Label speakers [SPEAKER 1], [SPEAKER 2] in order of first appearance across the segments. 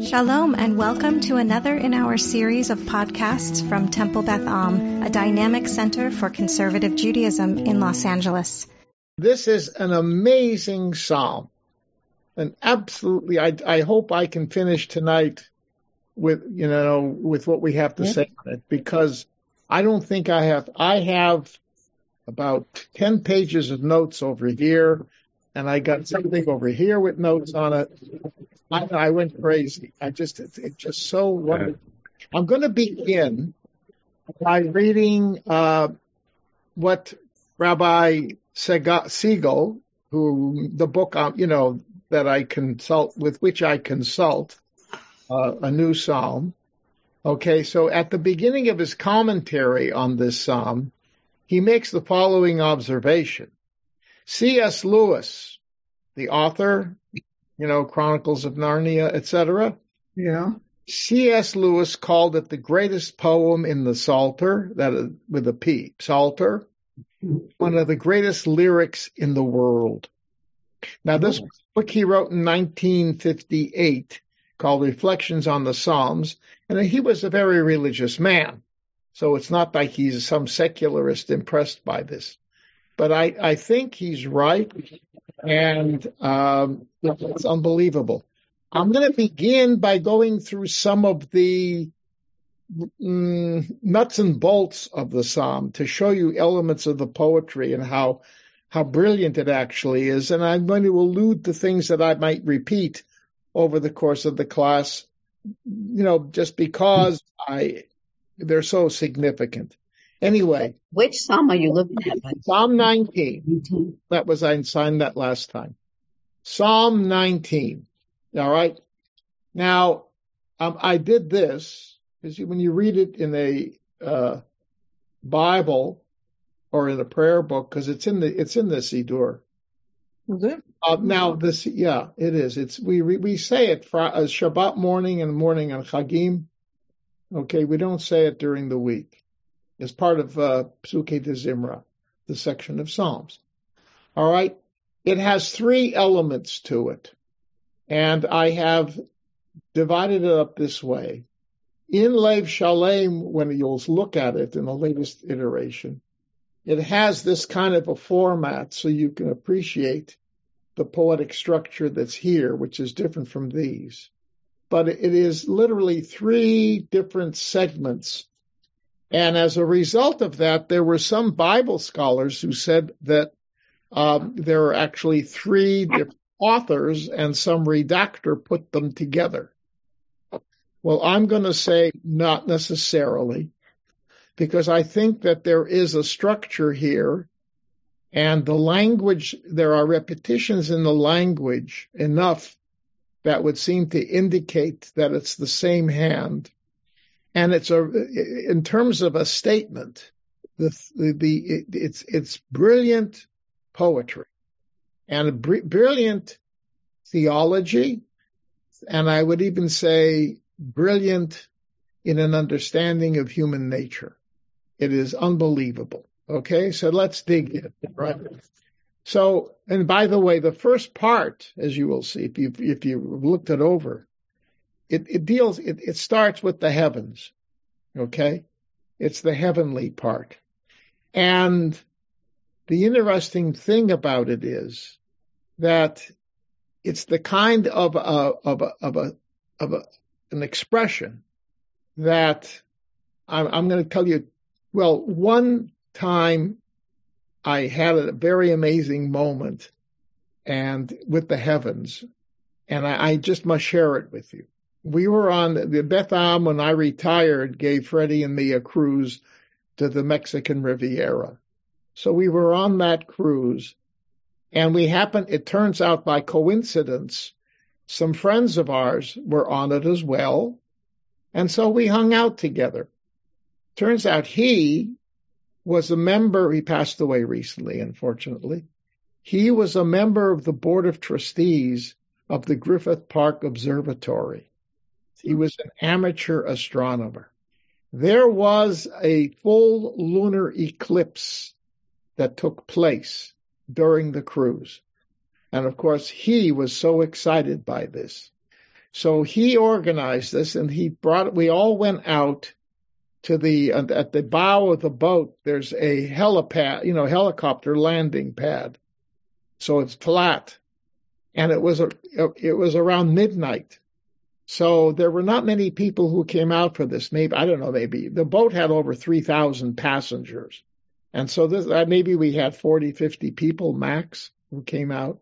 [SPEAKER 1] Shalom and welcome to another in our series of podcasts from Temple Beth Am, a dynamic center for conservative Judaism in Los Angeles.
[SPEAKER 2] This is an amazing psalm. And absolutely, I, I hope I can finish tonight with, you know, with what we have to yeah. say on it because I don't think I have, I have about 10 pages of notes over here and I got something over here with notes on it. I, I went crazy. I just, it's it just so wonderful. I'm going to begin by reading uh, what Rabbi Segal, who the book, um, you know, that I consult, with which I consult, uh, a new psalm. Okay, so at the beginning of his commentary on this psalm, he makes the following observation. C.S. Lewis, the author, you know, Chronicles of Narnia, etc.
[SPEAKER 3] Yeah.
[SPEAKER 2] C.S. Lewis called it the greatest poem in the Psalter, that is, with a P, Psalter, mm-hmm. one of the greatest lyrics in the world. Now, this oh. book he wrote in 1958 called Reflections on the Psalms, and he was a very religious man. So it's not like he's some secularist impressed by this. But I, I think he's right and um, it's unbelievable. I'm going to begin by going through some of the mm, nuts and bolts of the psalm to show you elements of the poetry and how how brilliant it actually is. And I'm going to allude to things that I might repeat over the course of the class, you know, just because I they're so significant. Anyway.
[SPEAKER 3] Which psalm are you looking at?
[SPEAKER 2] Psalm 19. That was, I signed that last time. Psalm 19. All right. Now, um, I did this because when you read it in a uh, Bible or in a prayer book, because it's in the it's in the Siddur.
[SPEAKER 3] Is it?
[SPEAKER 2] Uh, now this, yeah, it is. It's we we say it for uh, Shabbat morning and morning on Chagim. Okay, we don't say it during the week as part of uh, Psuke de Zimra, the section of Psalms. All right. It has three elements to it. And I have divided it up this way. In Lev Shalem, when you'll look at it in the latest iteration, it has this kind of a format so you can appreciate the poetic structure that's here, which is different from these. But it is literally three different segments and as a result of that, there were some Bible scholars who said that um, there are actually three different authors and some redactor put them together. Well, I'm going to say not necessarily because I think that there is a structure here and the language, there are repetitions in the language enough that would seem to indicate that it's the same hand and it's a in terms of a statement the the, the it, it's it's brilliant poetry and br- brilliant theology and I would even say brilliant in an understanding of human nature. It is unbelievable. Okay, so let's dig in, right? So, and by the way, the first part, as you will see, if you if you looked it over, it, it deals, it, it starts with the heavens. Okay? It's the heavenly part. And the interesting thing about it is that it's the kind of a, of a, of a, of a, an expression that I'm, I'm going to tell you. Well, one time I had a very amazing moment and with the heavens and I, I just must share it with you we were on the Beth Am when I retired gave Freddie and me a cruise to the Mexican Riviera. So we were on that cruise and we happened, it turns out by coincidence, some friends of ours were on it as well. And so we hung out together. Turns out he was a member, he passed away recently, unfortunately. He was a member of the board of trustees of the Griffith Park Observatory. He was an amateur astronomer. There was a full lunar eclipse that took place during the cruise. And of course, he was so excited by this. So he organized this and he brought, we all went out to the, at the bow of the boat, there's a helipad, you know, helicopter landing pad. So it's flat. And it was, a, it was around midnight. So there were not many people who came out for this. Maybe, I don't know, maybe the boat had over 3,000 passengers. And so this, uh, maybe we had 40, 50 people max who came out.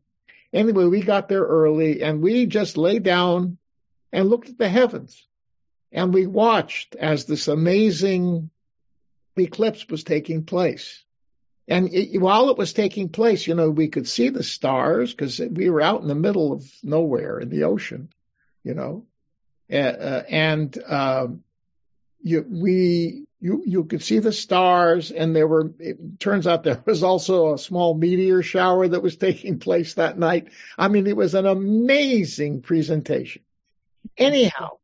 [SPEAKER 2] Anyway, we got there early and we just lay down and looked at the heavens. And we watched as this amazing eclipse was taking place. And it, while it was taking place, you know, we could see the stars because we were out in the middle of nowhere in the ocean, you know, and uh, you, we you you could see the stars, and there were. It turns out there was also a small meteor shower that was taking place that night. I mean, it was an amazing presentation. Anyhow,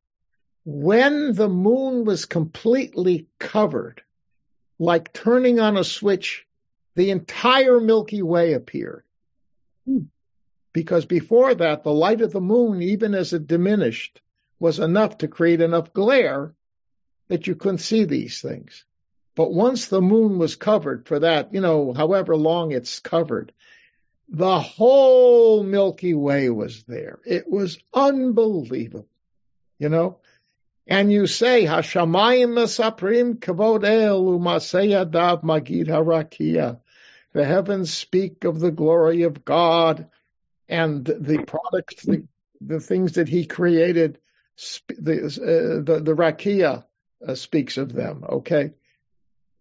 [SPEAKER 2] when the moon was completely covered, like turning on a switch, the entire Milky Way appeared. Hmm. Because before that, the light of the moon, even as it diminished, was enough to create enough glare that you couldn't see these things. But once the moon was covered for that, you know, however long it's covered, the whole Milky Way was there. It was unbelievable, you know. And you say, Hashamayim Masaprim Kavod El Umaseyadav Magid Harakia. The heavens speak of the glory of God and the products, the, the things that he created the uh, the, the Rakia uh, speaks of them. Okay,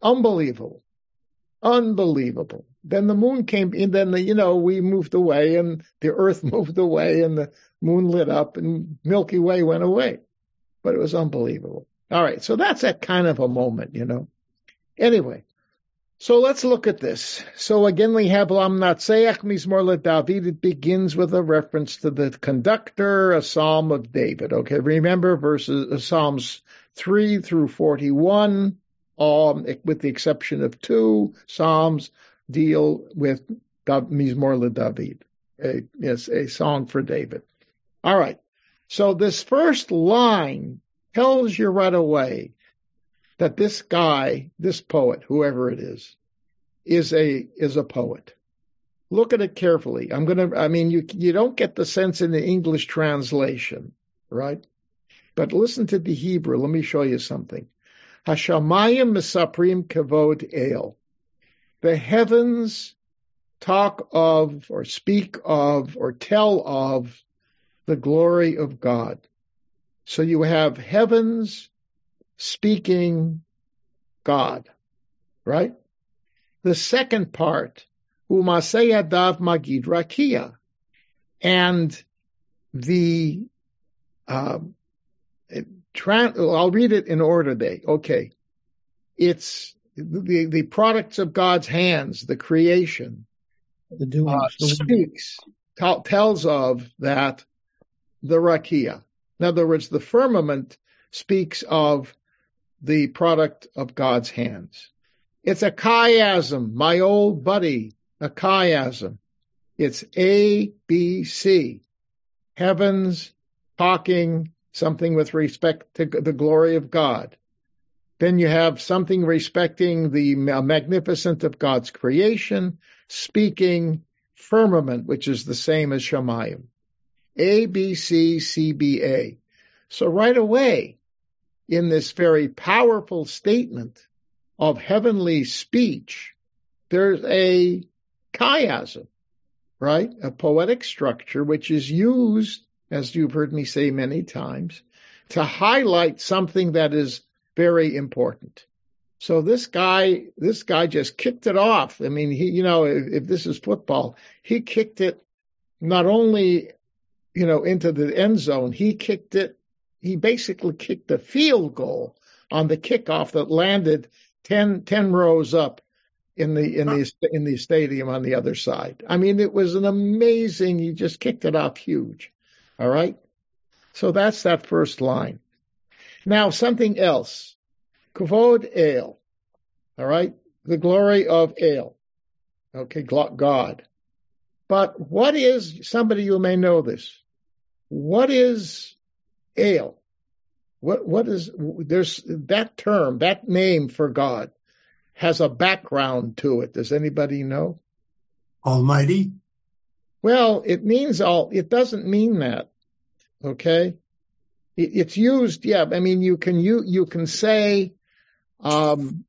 [SPEAKER 2] unbelievable, unbelievable. Then the moon came in. Then the, you know we moved away, and the Earth moved away, and the moon lit up, and Milky Way went away. But it was unbelievable. All right, so that's that kind of a moment, you know. Anyway, so let's look at this. So again, we have Lam Natseach Mizmor David. It begins with a reference to the conductor, a psalm of David. Okay, remember verses uh, Psalms three through forty-one, um, with the exception of two psalms, deal with Mizmor David. A, yes, a song for David. All right. So this first line tells you right away that this guy, this poet, whoever it is, is a is a poet. Look at it carefully. I'm gonna. I mean, you you don't get the sense in the English translation, right? But listen to the Hebrew. Let me show you something. Hashamayim misaprim kavod el. The heavens talk of, or speak of, or tell of the glory of God. So you have heavens speaking God, right? The second part, Umaseyadav Magid Rakia, and the uh, I'll read it in order. They okay. It's the the products of God's hands, the creation,
[SPEAKER 3] the doings, uh,
[SPEAKER 2] speaks t- tells of that the rakia. In other words, the firmament speaks of the product of God's hands. It's a chiasm, my old buddy, a chiasm. It's A, B, C. Heavens talking something with respect to the glory of God. Then you have something respecting the magnificence of God's creation, speaking firmament, which is the same as Shemayim. A, B, C, C, B, A. So right away, in this very powerful statement of heavenly speech, there's a chiasm, right? A poetic structure which is used, as you've heard me say many times, to highlight something that is very important. So this guy, this guy just kicked it off. I mean, he, you know, if, if this is football, he kicked it not only, you know, into the end zone, he kicked it he basically kicked a field goal on the kickoff that landed 10, 10 rows up in the in the in the stadium on the other side. I mean, it was an amazing. He just kicked it off huge. All right. So that's that first line. Now something else. Kavod El. All right. The glory of El. Okay, God. But what is somebody you may know this? What is El. What what is there's that term, that name for God has a background to it. Does anybody know?
[SPEAKER 4] Almighty.
[SPEAKER 2] Well, it means all. It doesn't mean that. Okay, it, it's used. Yeah, I mean you can you you can say, um,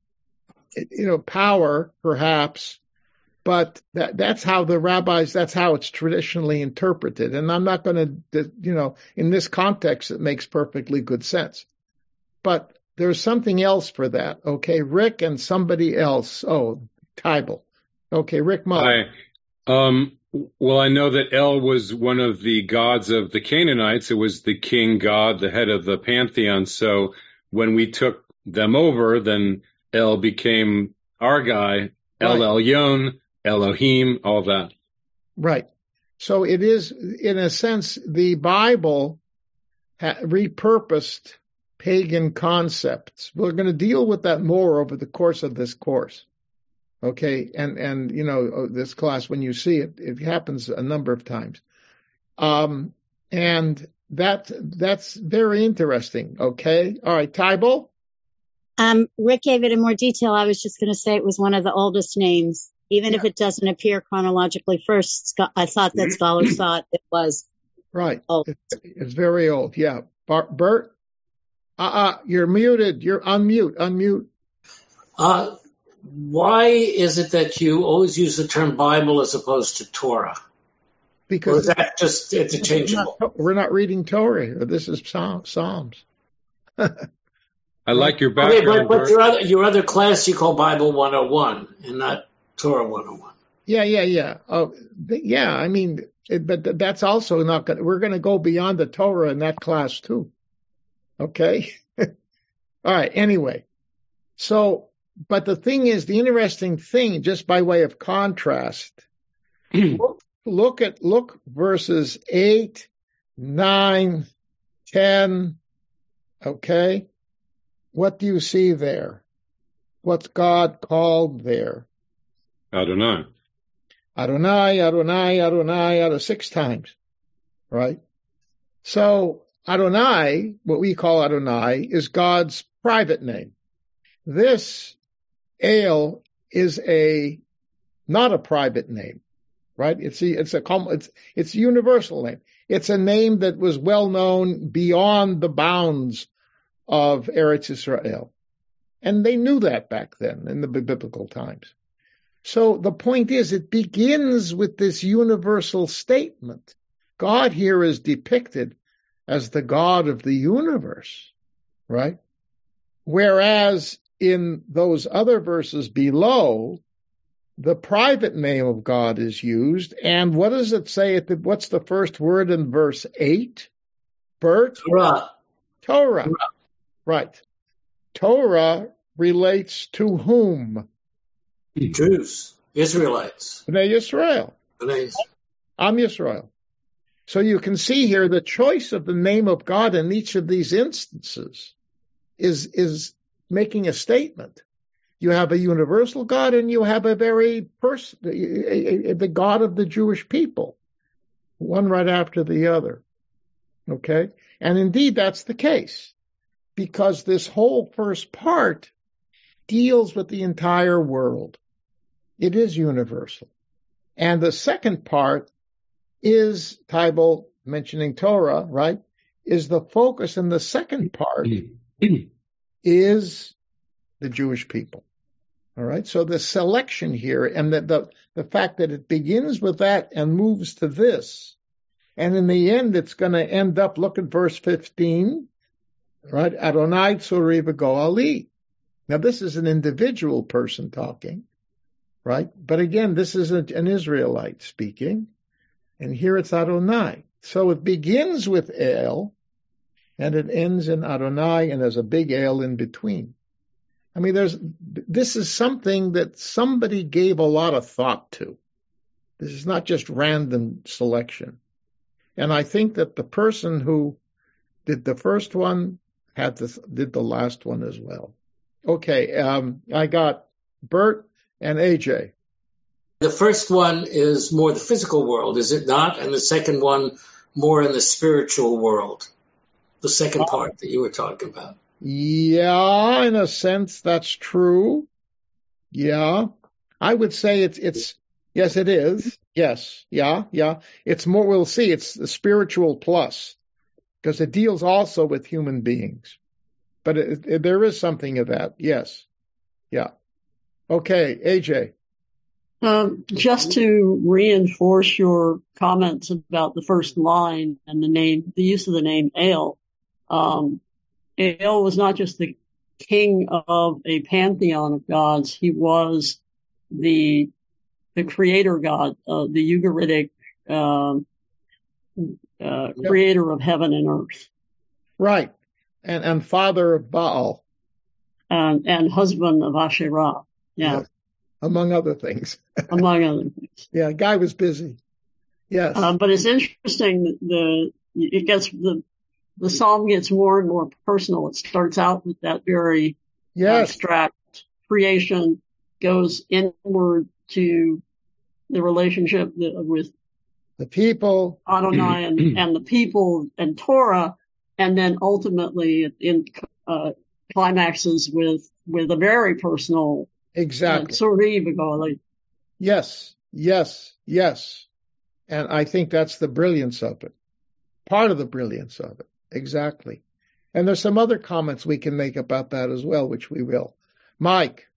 [SPEAKER 2] you know, power perhaps, but that that's how the rabbis. That's how it's traditionally interpreted. And I'm not going to, you know, in this context, it makes perfectly good sense. But there's something else for that. Okay, Rick and somebody else. Oh, Tybal. Okay, Rick.
[SPEAKER 5] Hi. Um, well, I know that El was one of the gods of the Canaanites. It was the king god, the head of the pantheon. So when we took them over, then El became our guy, El
[SPEAKER 2] Right.
[SPEAKER 5] Elyon, Elohim, all that.
[SPEAKER 2] Right. So it is, in a sense, the Bible ha- repurposed pagan concepts. We're going to deal with that more over the course of this course. Okay. And, and, you know, this class, when you see it, it happens a number of times. Um, and that, that's very interesting. Okay. All right. Tybal.
[SPEAKER 6] Um, Rick gave it in more detail. I was just going to say it was one of the oldest names, even if it doesn't appear chronologically first. I thought that scholars thought it was.
[SPEAKER 2] Right.
[SPEAKER 6] Oh.
[SPEAKER 2] It's, it's very old. Yeah. Bar- Bert. Uh, uh, you're muted. You're unmute. Unmute.
[SPEAKER 7] Uh, why is it that you always use the term Bible as opposed to Torah? Or
[SPEAKER 2] Because
[SPEAKER 7] is that just interchangeable?
[SPEAKER 2] We're not, we're not reading Torah here. This is Psalm, Psalms.
[SPEAKER 5] I like your
[SPEAKER 7] Okay,
[SPEAKER 5] background.
[SPEAKER 7] but, but your other, your other class you call Bible 101 and not Torah 101.
[SPEAKER 2] Yeah, yeah, yeah. Oh, yeah. I mean, it, but that's also not going. We're going to go beyond the Torah in that class too. Okay. All right. Anyway, so, but the thing is, the interesting thing, just by way of contrast, look, look at look verses eight, nine, ten. Okay. What do you see there? What's God called there?
[SPEAKER 5] I don't.
[SPEAKER 2] Adonai, Adonai, Adonai, six times, right? So Adonai, what we call Adonai, is God's private name. This El is a not a private name, right? It's a, it's a it's it's a universal name. It's a name that was well known beyond the bounds of Eretz Israel, and they knew that back then in the biblical times. So the point is, it begins with this universal statement. God here is depicted as the God of the universe, right? Whereas in those other verses below, the private name of God is used. And what does it say at the, what's the first word in verse eight? Bert?
[SPEAKER 7] Torah.
[SPEAKER 2] Torah. Right. Torah relates to whom?
[SPEAKER 7] Jews. Israelites.
[SPEAKER 2] Bnei Israel.
[SPEAKER 7] B'nai-
[SPEAKER 2] Am Yisrael. So you can see here the choice of the name of God in each of these instances is, is making a statement. You have a universal God and you have a very person, the God of the Jewish people, one right after the other. Okay. And indeed that's the case because this whole first part deals with the entire world. It is universal. And the second part is Tybal mentioning Torah, right? Is the focus in the second part is the Jewish people. All right. So the selection here and the, the, the fact that it begins with that and moves to this. And in the end, it's going to end up, look at verse 15, right? Adonai Tzuri Ali. Now this is an individual person talking, right? But again, this is an Israelite speaking. And here it's Adonai. So it begins with El and it ends in Adonai and there's a big El in between. I mean, there's, this is something that somebody gave a lot of thought to. This is not just random selection. And I think that the person who did the first one had the, did the last one as well. Okay. Um, I got Bert and AJ.
[SPEAKER 7] The first one is more the physical world, is it not? And the second one more in the spiritual world. the second part that you were talking about.
[SPEAKER 2] Yeah, in a sense, that's true. Yeah. I would say it's, it's, yes, it is. Yes. Yeah. Yeah. It's more, we'll see. It's the spiritual plus because it deals also with human beings. But it, it, there is something of that. Yes. Yeah. Okay. AJ.
[SPEAKER 3] Um, just to reinforce your comments about the first line and the name, the use of the name Ale. um, El was not just the king of a pantheon of gods. He was the the creator god, uh, the Ugaritic um, uh, creator of heaven and earth,
[SPEAKER 2] Right. And, and father of Baal,
[SPEAKER 3] and and husband of Asherah. Yeah,
[SPEAKER 2] Yes. among other things.
[SPEAKER 3] among other things.
[SPEAKER 2] Yeah. Guy was busy. Yes.
[SPEAKER 3] Um, but it's interesting that the it gets the the psalm gets more and more personal. It starts out with that very
[SPEAKER 2] yes.
[SPEAKER 3] abstract creation, goes inward to the relationship with
[SPEAKER 2] The people.
[SPEAKER 3] Adonai and, and the people and Torah, and then ultimately it in uh, climaxes with with a very personal
[SPEAKER 2] Exactly.
[SPEAKER 3] Tzuri V'Gali.
[SPEAKER 2] Yes, yes, yes. And I think that's the brilliance of it. Part of the brilliance of it. Exactly. And there's some other comments we can make about that as well, which we will. Mike.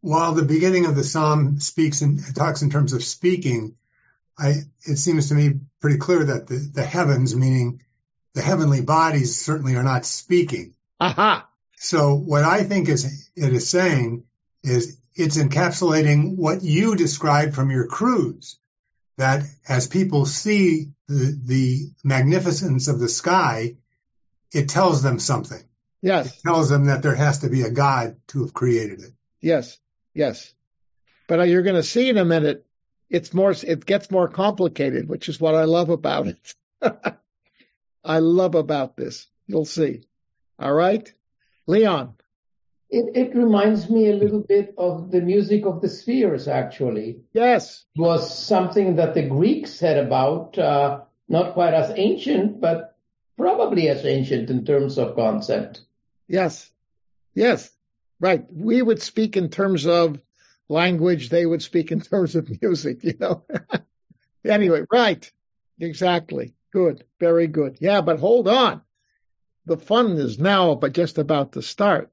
[SPEAKER 4] While the beginning of the psalm speaks and talks in terms of speaking, I, it seems to me pretty clear that the, the heavens, meaning the heavenly bodies certainly are not speaking.
[SPEAKER 2] Aha.
[SPEAKER 4] So what I think is, it is saying is it's encapsulating what you described from your cruise, that as people see the, the magnificence of the sky, it tells them something.
[SPEAKER 2] Yes,
[SPEAKER 4] It tells them that there has to be a God to have created it.
[SPEAKER 2] yes, yes. But uh, you're going to see in a minute, it's more, it gets more complicated, which is what I love about it. I love about this. You'll see. All right. Leon.
[SPEAKER 8] It, it reminds me a little bit of the music of the spheres, actually.
[SPEAKER 2] Yes.
[SPEAKER 8] It was something that the Greeks said about, uh, not quite as ancient, but probably as ancient in terms of concept.
[SPEAKER 2] Yes. Yes. Right. We would speak in terms of language. They would speak in terms of music, you know. anyway, right. Exactly. Good. Very good. Yeah, but hold on. The fun is now but just about to start.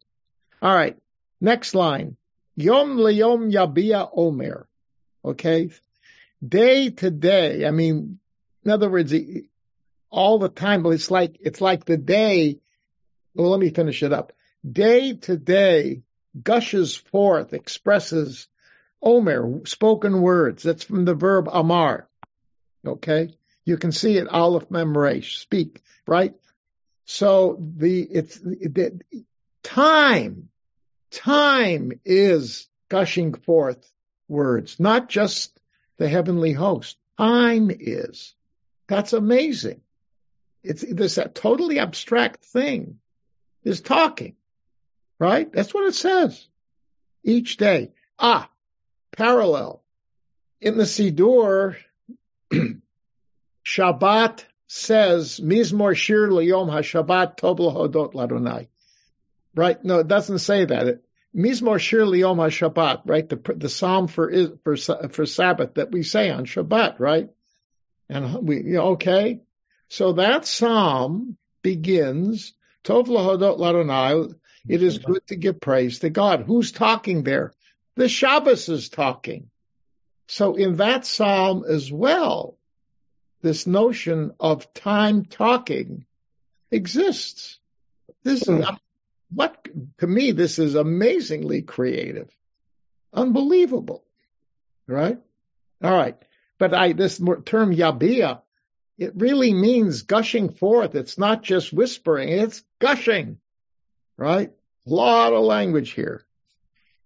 [SPEAKER 2] All right. Next line. Yom leyom yabia omer. Okay. Day to day. I mean, in other words, all the time, but it's like, it's like the day. Well, let me finish it up. Day to day gushes forth, expresses Omer, spoken words. That's from the verb amar. Okay. You can see it, Aleph Mem Resh, speak, right? So the, it's, the, time, time is gushing forth words, not just the heavenly host. Time is. That's amazing. It's this totally abstract thing is talking, right? That's what it says each day. Ah, parallel in the Siddur, Shabbat says Mizmor Shir Liyom HaShabbat Tov Lahodot Ladonai. Right? No, it doesn't say that. It, Mizmor Shir Liyom HaShabbat, right? The, the psalm for, for, for Sabbath that we say on Shabbat, right? And we, okay. So that psalm begins, Tov Lahodot Ladonai, it is good to give praise to God. Who's talking there? The Shabbos is talking. So in that psalm as well, this notion of time talking exists. This is hmm. What to me this is amazingly creative, unbelievable, right? All right, but I this term yabia, it really means gushing forth. It's not just whispering; it's gushing, right? A lot of language here,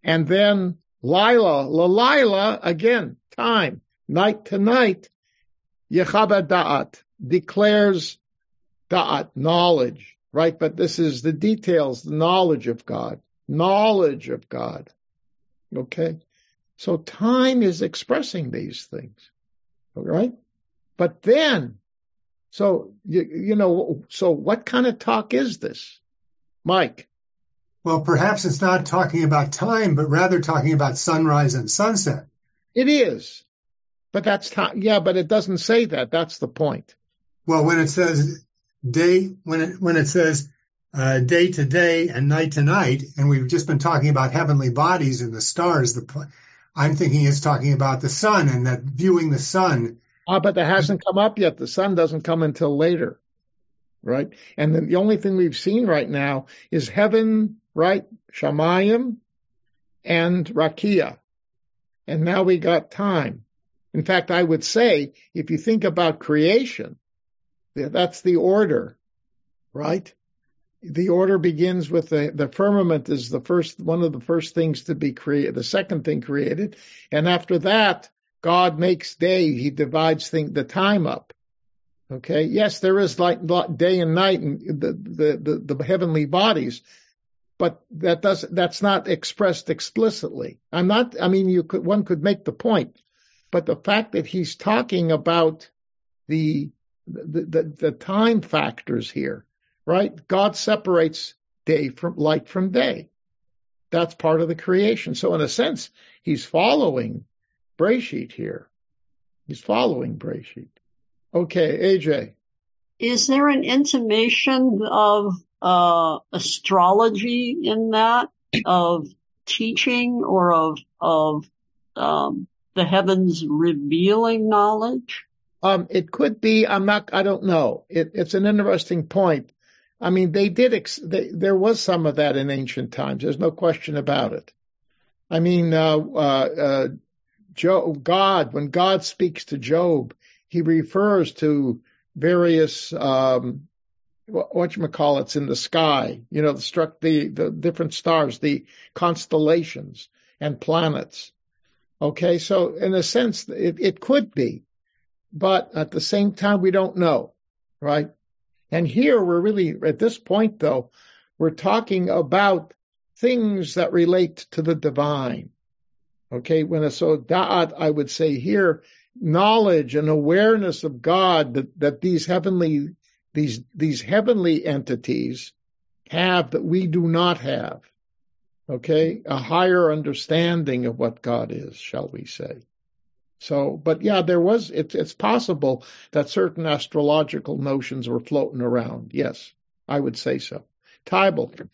[SPEAKER 2] and then Lila, Lalila again, time, night to night. Yechaba Da'at declares Da'at, knowledge, right? But this is the details, the knowledge of God, knowledge of God. Okay. So time is expressing these things, right? But then So, you, you know, so what kind of talk is this? Mike?
[SPEAKER 4] Well, perhaps it's not talking about time, but rather talking about sunrise and sunset.
[SPEAKER 2] It is. But that's time. Yeah, but it doesn't say that. That's the point.
[SPEAKER 4] Well, when it says day, when it, when it says uh, day to day and night to night, and we've just been talking about heavenly bodies and the stars, the, I'm thinking it's talking about the sun and that viewing the sun.
[SPEAKER 2] Ah, but that hasn't come up yet. The sun doesn't come until later, right? And then the only thing we've seen right now is heaven, right? Shamayim and Rakia. And now we got time. In fact, I would say, if you think about creation, that's the order, right? The order begins with the, the firmament is the first, one of the first things to be created, the second thing created. And after that, God makes day. He divides thing, the time up. Okay. Yes, there is like day and night and the, the, the, the heavenly bodies, but that does, that's not expressed explicitly. I'm not, I mean, you could, one could make the point, but the fact that he's talking about the, the, the, the time factors here, right? God separates day from light from day. That's part of the creation. So in a sense, he's following Breshit here. He's following Breshit. Okay, AJ.
[SPEAKER 3] Is there an intimation of uh, astrology in that, of teaching or of of um, the heavens revealing knowledge?
[SPEAKER 2] Um, it could be. I'm not. I don't know. It, it's an interesting point. I mean, they did. Ex- they, there was some of that in ancient times. There's no question about it. I mean, uh, uh, uh, Job, God, when God speaks to Job, he refers to various um, what you call it's in the sky. You know, the struck the the different stars, the constellations and planets. Okay, so in a sense, it, it could be, but at the same time, we don't know, right? And here we're really, at this point though, we're talking about things that relate to the divine. Okay, when so da'at, I would say here, knowledge and awareness of God that, that these heavenly, these, these heavenly entities have that we do not have. Okay, a higher understanding of what God is, shall we say. So, but yeah, there was, it's, it's possible that certain astrological notions were floating around. Yes, I would say so. Tybal.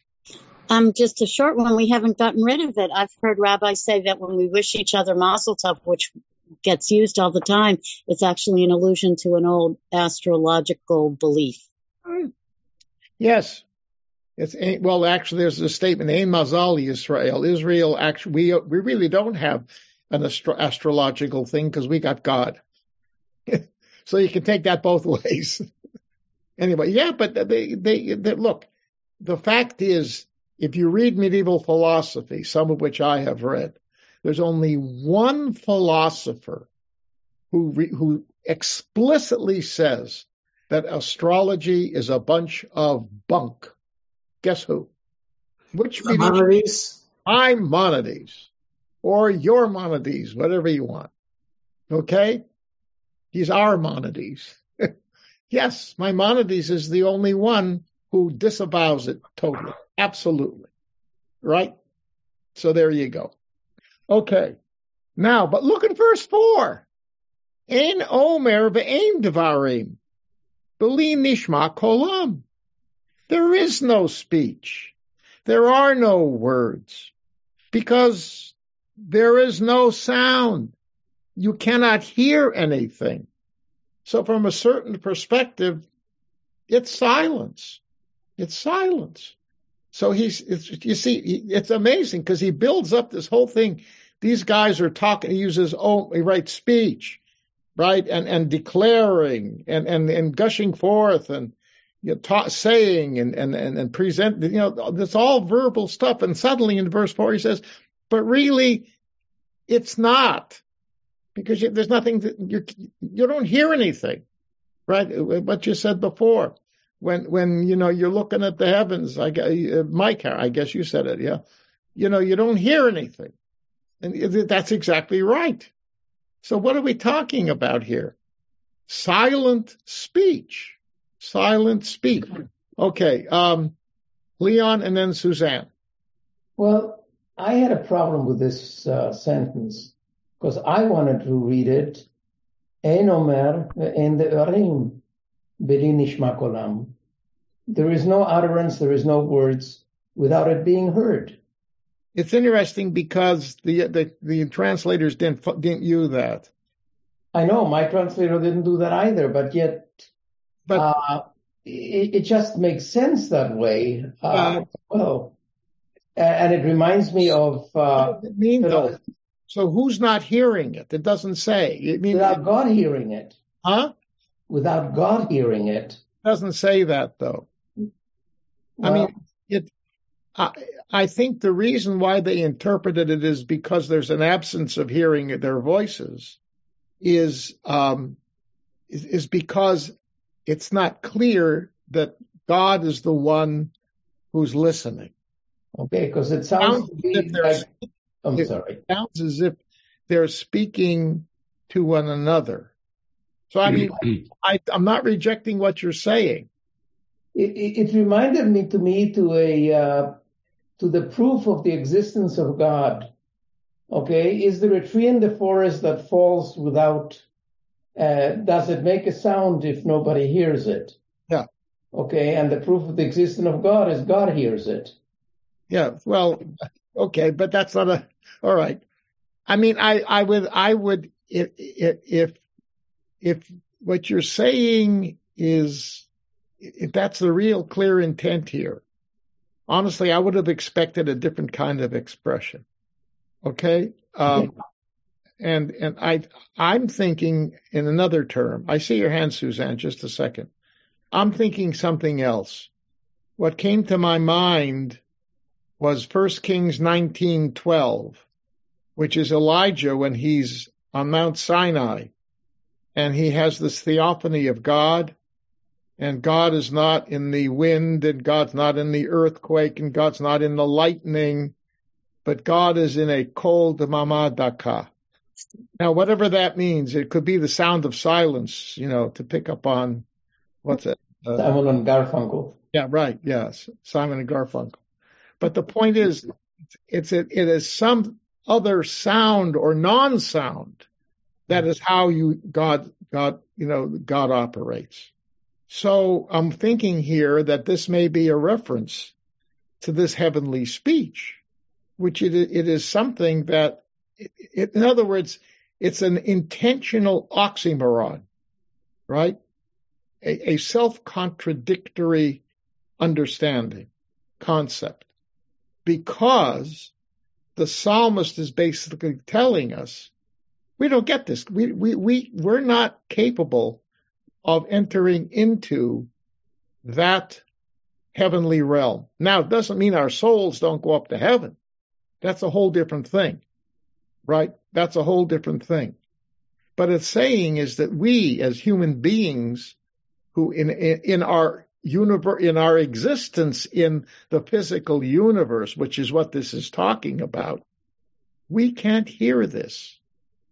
[SPEAKER 6] Um, just a short one. We haven't gotten rid of it. I've heard rabbis say that when we wish each other mazel tov, which gets used all the time, it's actually an allusion to an old astrological belief.
[SPEAKER 2] Yes. It's, well, actually, there's a statement, Ein Mazal Israel. Israel, actually, we, we really don't have an astro- astrological thing because we got God. so you can take that both ways. anyway, yeah, but they, they, they, look, the fact is, if you read medieval philosophy, some of which I have read, there's only one philosopher who, re, who explicitly says that astrology is a bunch of bunk. Guess who?
[SPEAKER 7] Which Maimonides?
[SPEAKER 2] Maimonides or your Maimonides, whatever you want. Okay? He's our Maimonides. yes, my Maimonides is the only one who disavows it totally. Absolutely. Right? So there you go. Okay. Now, but look at verse four. Ein omer ve'ein devarim. Beli nishma kolam. There is no speech. There are no words because there is no sound. You cannot hear anything. So from a certain perspective, it's silence. It's silence. So he's, you see, it's amazing because he builds up this whole thing. These guys are talking, he uses, oh, he writes speech, right? And, and declaring and, and, and gushing forth and, you know, saying and, and, and, and present, you know, it's all verbal stuff. And suddenly in verse four, he says, but really it's not because you, there's nothing that you, you don't hear anything, right? What you said before when, when, you know, you're looking at the heavens, I guess, uh, Mike, I guess you said it. Yeah. You know, you don't hear anything and that's exactly right. So what are we talking about here? silent speech. Silent speech. Okay. Um, Leon and then Suzanne.
[SPEAKER 8] Well, I had a problem with this uh, sentence because I wanted to read it. Ein omer in the Urim nishma kolam. There is no utterance, there is no words without it being heard.
[SPEAKER 2] It's interesting because the the, the translators didn't didn't use that.
[SPEAKER 8] I know my translator didn't do that either, but yet, but uh, it, it, just makes sense that way. Uh, uh, well, and it reminds me of. Uh,
[SPEAKER 2] what does it mean though? So who's not hearing it? It doesn't say. It means
[SPEAKER 8] without God hearing it.
[SPEAKER 2] Huh?
[SPEAKER 8] Without God hearing it. it.
[SPEAKER 2] Doesn't say that though. Well, I mean, it. I, I think the reason why they interpreted it is because there's an absence of hearing their voices. Is um, is, is because it's not clear that God is the one who's listening.
[SPEAKER 8] Okay, because it sounds, like, I'm
[SPEAKER 2] it
[SPEAKER 8] sorry.
[SPEAKER 2] sounds as if they're speaking to one another. So I mean, I, am not rejecting what you're saying.
[SPEAKER 8] It, it, it, reminded me to me to a uh, to the proof of the existence of God. Okay, is there a tree in the forest that falls without? Uh, does it make a sound if nobody hears it?
[SPEAKER 2] Yeah.
[SPEAKER 8] Okay, and the proof of the existence of God is God hears it.
[SPEAKER 2] Yeah. Well, okay, but that's not a. All right. I mean, I I would I would if if if what you're saying is if that's the real clear intent here, honestly, I would have expected a different kind of expression. Okay. Um, and, and I, I'm thinking in another term. I see your hand, Suzanne, just a second. I'm thinking something else. What came to my mind was 1 Kings 19:12, which is Elijah when he's on Mount Sinai and he has this theophany of God and God is not in the wind, and God's not in the earthquake, and God's not in the lightning, but God is in a kol demamah dakah. Now, whatever that means, it could be the sound of silence, you know, to pick up on what's it?
[SPEAKER 8] Uh, Simon and Garfunkel.
[SPEAKER 2] Yeah, right. Yes, Simon and Garfunkel. But the point is, it's it, it is some other sound or non-sound that is how you God God you know God operates. So I'm thinking here that this may be a reference to this heavenly speech, which it, it is something that, it, in other words, it's an intentional oxymoron, right? A, a self-contradictory understanding, concept, because the psalmist is basically telling us we don't get this. We, we, we, we're not capable of entering into that heavenly realm. Now, it doesn't mean our souls don't go up to heaven. That's a whole different thing, right? That's a whole different thing. But it's saying is that we as human beings who in, in our universe, in our existence in the physical universe, which is what this is talking about, we can't hear this.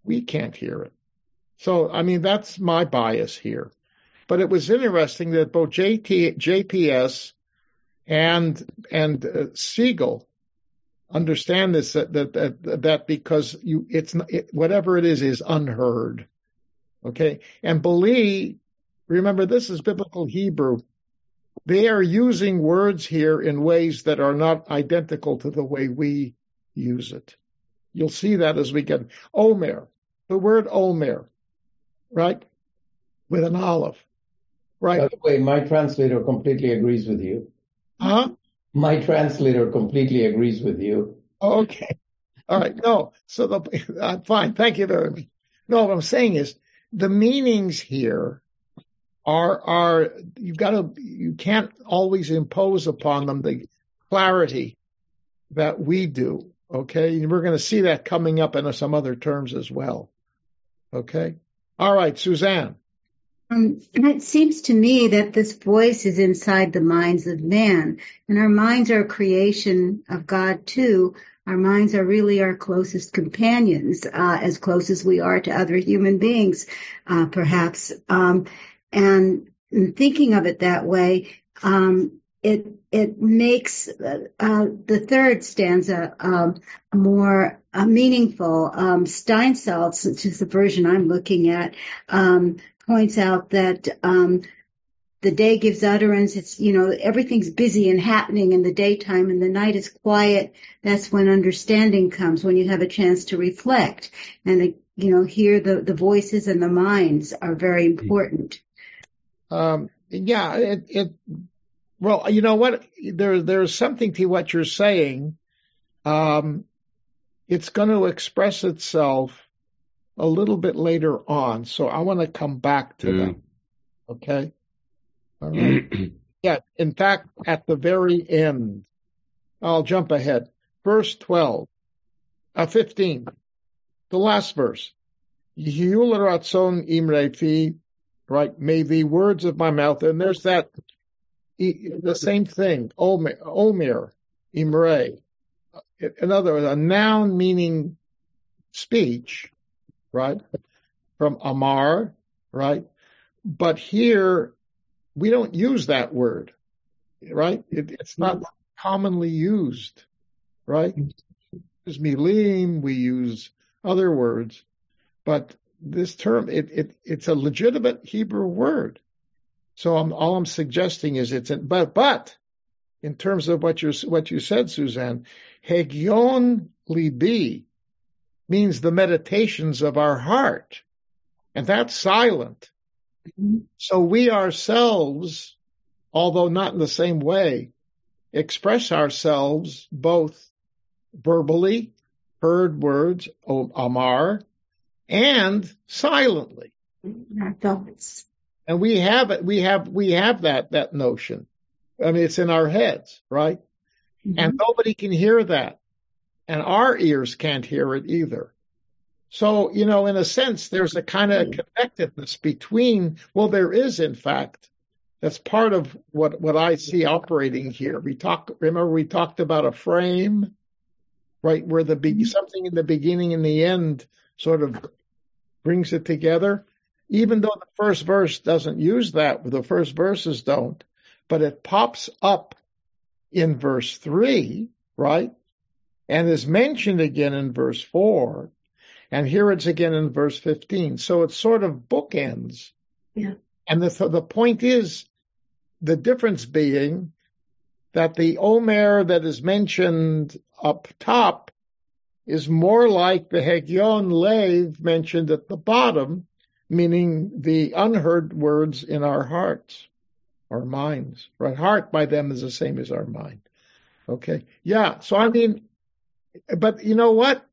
[SPEAKER 2] We can't hear it. So, I mean, that's my bias here. But it was interesting that both JT, JPS and and uh, Segal understand this that that that, that because you it's it, whatever it is is unheard. Okay, and believe remember this is biblical Hebrew. They are using words here in ways that are not identical to the way we use it. You'll see that as we get Omer, the word Omer, right, with an aleph. Right.
[SPEAKER 8] By the way, my translator completely agrees with you.
[SPEAKER 2] Huh?
[SPEAKER 8] My translator completely agrees with you.
[SPEAKER 2] Okay. All right. No. So the, uh, fine. Thank you very much. No, what I'm saying is the meanings here are, are, you've got to, you can't always impose upon them the clarity that we do. Okay. And we're going to see that coming up in some other terms as well. Okay. All right. Suzanne.
[SPEAKER 9] Um, and it seems to me that this voice is inside the minds of man, and our minds are a creation of God too. Our minds are really our closest companions, uh, as close as we are to other human beings, uh, perhaps. Um, and thinking of it that way, um, it it makes uh, the third stanza um, more uh, meaningful. Um, Steinsaltz, which is the version I'm looking at, um, points out that um, the day gives utterance. It's you know everything's busy and happening in the daytime, and the night is quiet. That's when understanding comes. When you have a chance to reflect and uh, you know hear the the voices and the minds are very important.
[SPEAKER 2] Um, yeah, it, it well, you know what? There, there's something to what you're saying. Um, it's going to express itself a little bit later on, so I want to come back to mm. that. Okay. All right. yeah. In fact, at the very end, I'll jump ahead. Verse 12, uh, 15, the last verse. Right. May the words of my mouth, and there's that the same thing, Omer Imre. In other words, a noun meaning speech, right? From Amar, right? But here, we don't use that word, right? It, it's not commonly used, right? We use milim, we use other words, but this term, it, it, it's a legitimate Hebrew word. So I'm, all I'm suggesting is it's, in, but, but in terms of what you what you said, Suzanne, Hegyon Libi means the meditations of our heart. And that's silent. Mm-hmm. So we ourselves, although not in the same way, express ourselves both verbally, heard words, Amar, and silently.
[SPEAKER 9] Thoughts.
[SPEAKER 2] And we have it, we have, we have that, that notion. I mean, it's in our heads, right? Mm-hmm. And nobody can hear that. And our ears can't hear it either. So, you know, in a sense, there's a kind of connectedness between, well, there is, in fact, that's part of what, what I see operating here. We talk, remember we talked about a frame, right? Where the be, mm-hmm. something in the beginning and the end sort of brings it together even though the first verse doesn't use that, the first verses don't, but it pops up in verse three, right? And is mentioned again in verse four. And here it's again in verse 15. So it's sort of bookends.
[SPEAKER 9] Yeah.
[SPEAKER 2] And the, the point is the difference being that the Omer that is mentioned up top is more like the Hegyon Lev mentioned at the bottom, meaning the unheard words in our hearts, our minds, right? Heart by them is the same as our mind. Okay. Yeah. So I mean, but you know what?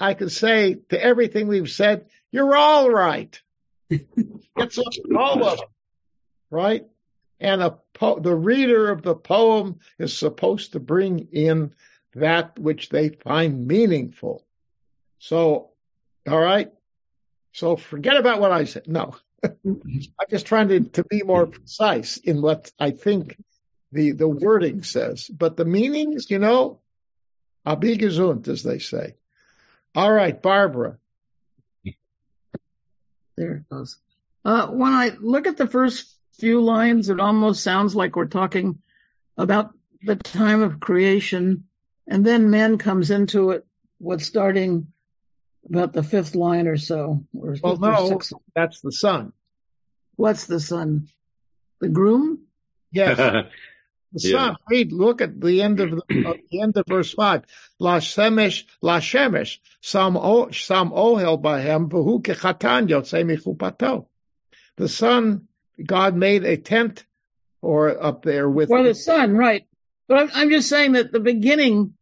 [SPEAKER 2] I can say to everything we've said, you're all right. it's all of them, right? And a po- the reader of the poem is supposed to bring in that which they find meaningful. So, all right. So forget about what I said. No, I'm just trying to, to be more precise in what I think the, the wording says. But the meanings, you know, abi gesund, as they say. All right, Barbara.
[SPEAKER 10] There it goes. Uh, when I look at the first few lines, it almost sounds like we're talking about the time of creation, and then man comes into it what's starting about the fifth line or so. Or
[SPEAKER 2] well, no, that's the son.
[SPEAKER 10] What's the son? The groom?
[SPEAKER 2] Yes. the yeah. son. Read, look at the end of the, the end of verse five. La shemesh, la shemesh, sam o, sam ohel bahem, v'hu kechatan yotzei michupato. The sun, God made a tent or up there with.
[SPEAKER 10] Well, the sun, right. But I'm, I'm just saying that the beginning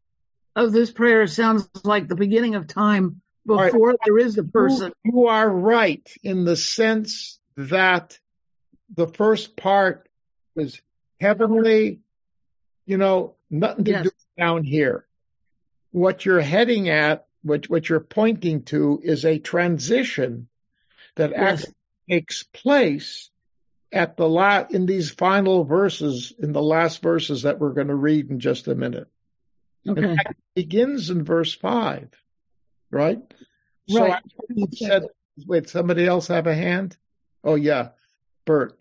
[SPEAKER 10] of this prayer sounds like the beginning of time before right. there is the person.
[SPEAKER 2] You, you are right in the sense that the first part is heavenly, you know, nothing to yes. do down here. What you're heading at, what, what you're pointing to is a transition that yes. actually takes place at the last, in these final verses, in the last verses that we're going to read in just a minute.
[SPEAKER 10] Okay.
[SPEAKER 2] In fact, it begins in verse five, right? So
[SPEAKER 10] Right.
[SPEAKER 2] you said, wait, somebody else have a hand? Oh yeah, Bert.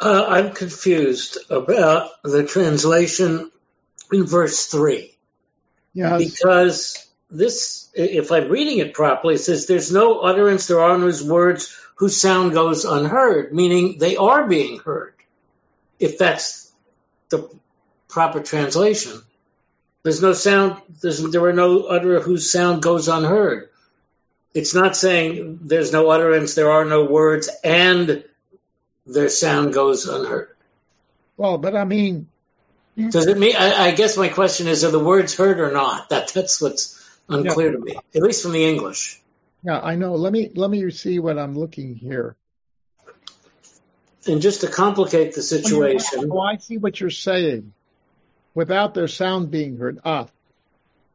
[SPEAKER 7] Uh, I'm confused about the translation in verse 3
[SPEAKER 2] Yes.
[SPEAKER 7] because this, if I'm reading it properly, it says there's no utterance, there are no words whose sound goes unheard, meaning they are being heard. If that's the proper translation, there's no sound, there's, there are no utterer whose sound goes unheard. It's not saying there's no utterance, there are no words, and their sound goes unheard.
[SPEAKER 2] Well, but I mean,
[SPEAKER 7] Does it mean? I, I guess my question is: Are the words heard or not? That that's what's unclear to me, at least from the English.
[SPEAKER 2] yeah, I know. Let me let me see what I'm looking here.
[SPEAKER 7] And just to complicate the oh, situation,
[SPEAKER 2] Oh, I see what you're saying. Without their sound being heard. Ah.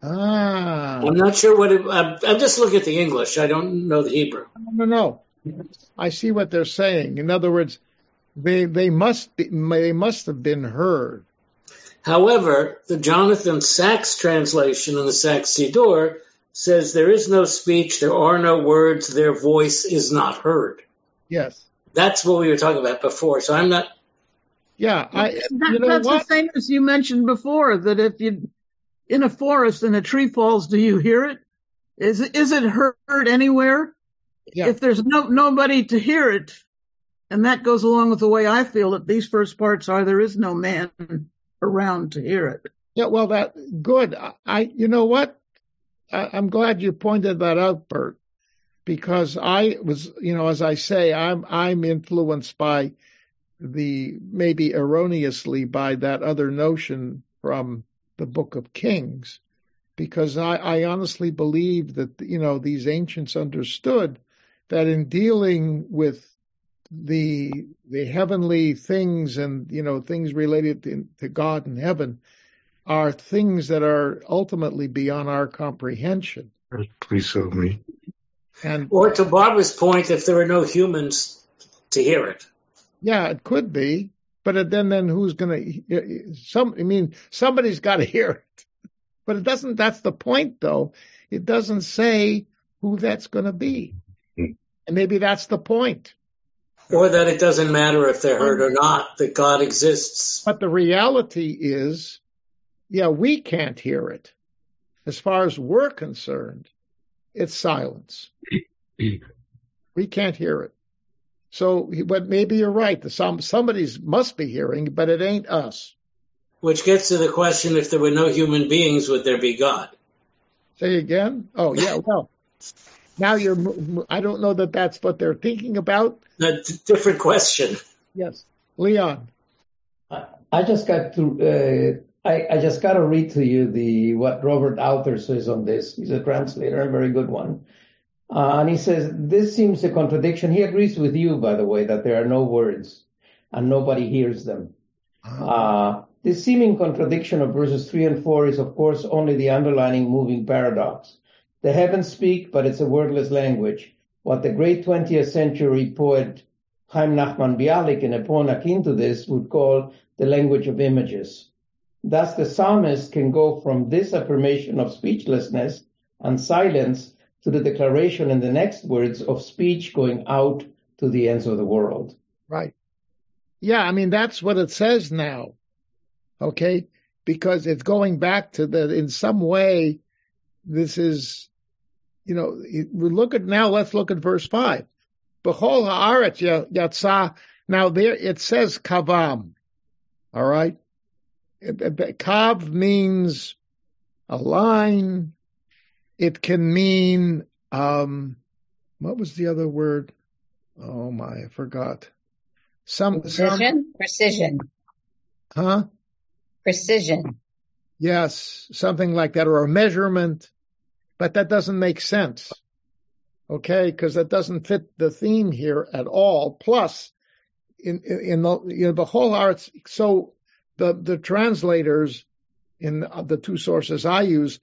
[SPEAKER 2] Ah.
[SPEAKER 7] I'm not sure what. It, I'm, I'm just looking at the English. I don't know the Hebrew.
[SPEAKER 2] No, no, no. I see what they're saying. In other words, they they must be, they must have been heard.
[SPEAKER 7] However, the Jonathan Sacks translation in the Sacks Siddur says there is no speech, there are no words, their voice is not heard.
[SPEAKER 2] Yes.
[SPEAKER 7] That's what we were talking about before. So I'm not.
[SPEAKER 2] Yeah. I.
[SPEAKER 10] That-
[SPEAKER 2] You know
[SPEAKER 10] that's
[SPEAKER 2] what?
[SPEAKER 10] the same as you mentioned before, that if you, in a forest and a tree falls, do you hear it? Is, is it heard anywhere?
[SPEAKER 2] Yeah.
[SPEAKER 10] If there's no, nobody to hear it, and that goes along with the way I feel that these first parts are, there is no man around to hear it.
[SPEAKER 2] Yeah. Well, that good. I. I you know what? I, I'm glad you pointed that out, Bert, because I was, you know, as I say, I'm I'm influenced by the maybe erroneously by that other notion from the Book of Kings, because I, I honestly believe that you know these ancients understood that in dealing with the the heavenly things and you know things related to, to God and heaven are things that are ultimately beyond our comprehension.
[SPEAKER 11] Please help me.
[SPEAKER 2] And
[SPEAKER 7] Or to Barbara's point, if there are no humans to hear it.
[SPEAKER 2] Yeah, it could be, but then then who's going to some? I mean, somebody's got to hear it, but it doesn't. That's the point, though. It doesn't say who that's going to be,
[SPEAKER 11] Hmm.
[SPEAKER 2] and maybe that's the point.
[SPEAKER 7] Or that it doesn't matter if they're heard or not, that God exists.
[SPEAKER 2] But the reality is, yeah, we can't hear it. As far as we're concerned, it's silence. we can't hear it. So, but maybe you're right. The Some somebody's must be hearing, but it ain't us.
[SPEAKER 7] Which gets to the question if there were no human beings, would there be God?
[SPEAKER 2] Say again? Oh, yeah. Well, now you're. I don't know that that's what they're thinking about.
[SPEAKER 7] A d- different question.
[SPEAKER 2] Yes, Leon.
[SPEAKER 8] I just got to, uh, I, I just got to read to you the, what Robert Alter says on this. He's a translator, a very good one. Uh, and he says, this seems a contradiction. He agrees with you, by the way, that there are no words and nobody hears them. Uh, this seeming contradiction of verses three and four is, of course, only the underlining moving paradox. The heavens speak, but it's a wordless language. What the great 20th century poet Chaim Nachman Bialik, in a poem akin to this, would call the language of images. Thus, the psalmist can go from this affirmation of speechlessness and silence to the declaration in the next words of speech going out to the ends of the world.
[SPEAKER 2] Right. Yeah, I mean that's what it says now. Okay? Because it's going back to the in some way this is you know, we look at now let's look at verse 5. Bechol haaretz yatsa now there it says kavam. All right? Kav means a line. It can mean um what was the other word? Oh my, I forgot. Some, some,
[SPEAKER 12] Precision? Precision.
[SPEAKER 2] huh?
[SPEAKER 12] Precision.
[SPEAKER 2] Yes, something like that, or a measurement, but that doesn't make sense. Okay, because that doesn't fit the theme here at all. Plus, in in, in the you know, the whole arts, so the the translators in the two sources I use,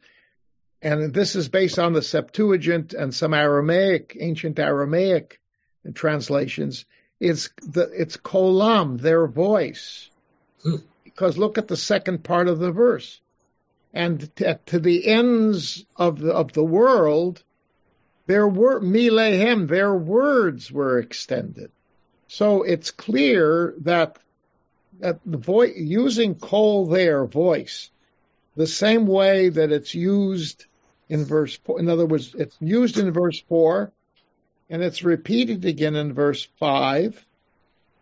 [SPEAKER 2] and this is based on the Septuagint and some Aramaic, ancient Aramaic translations. It's the it's kolam, their voice. Hmm. Because look at the second part of the verse. and t- to the ends of the of the world, their word milehem, their words were extended. So it's clear that that the voice using kol their voice, the same way that it's used in verse four. In other words, it's used in verse four, and it's repeated again in verse five.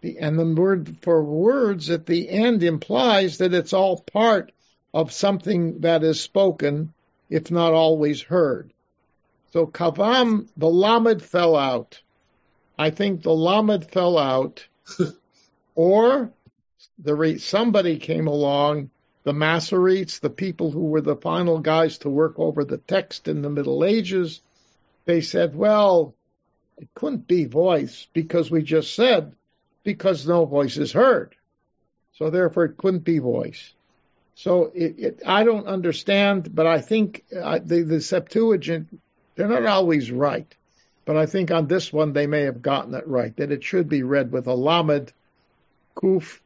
[SPEAKER 2] The, and the word for words at the end implies that it's all part of something that is spoken, if not always heard. So kavam, the lamed fell out. I think the lamed fell out, or the re- somebody came along, the Masoretes, the people who were the final guys to work over the text in the Middle Ages. They said, well, it couldn't be voice because we just said because no voice is heard. So therefore it couldn't be voice. So it, it, I don't understand, but I think uh, the, the Septuagint, they're not always right. But I think on this one they may have gotten it right, that it should be read with a lamed, kuf,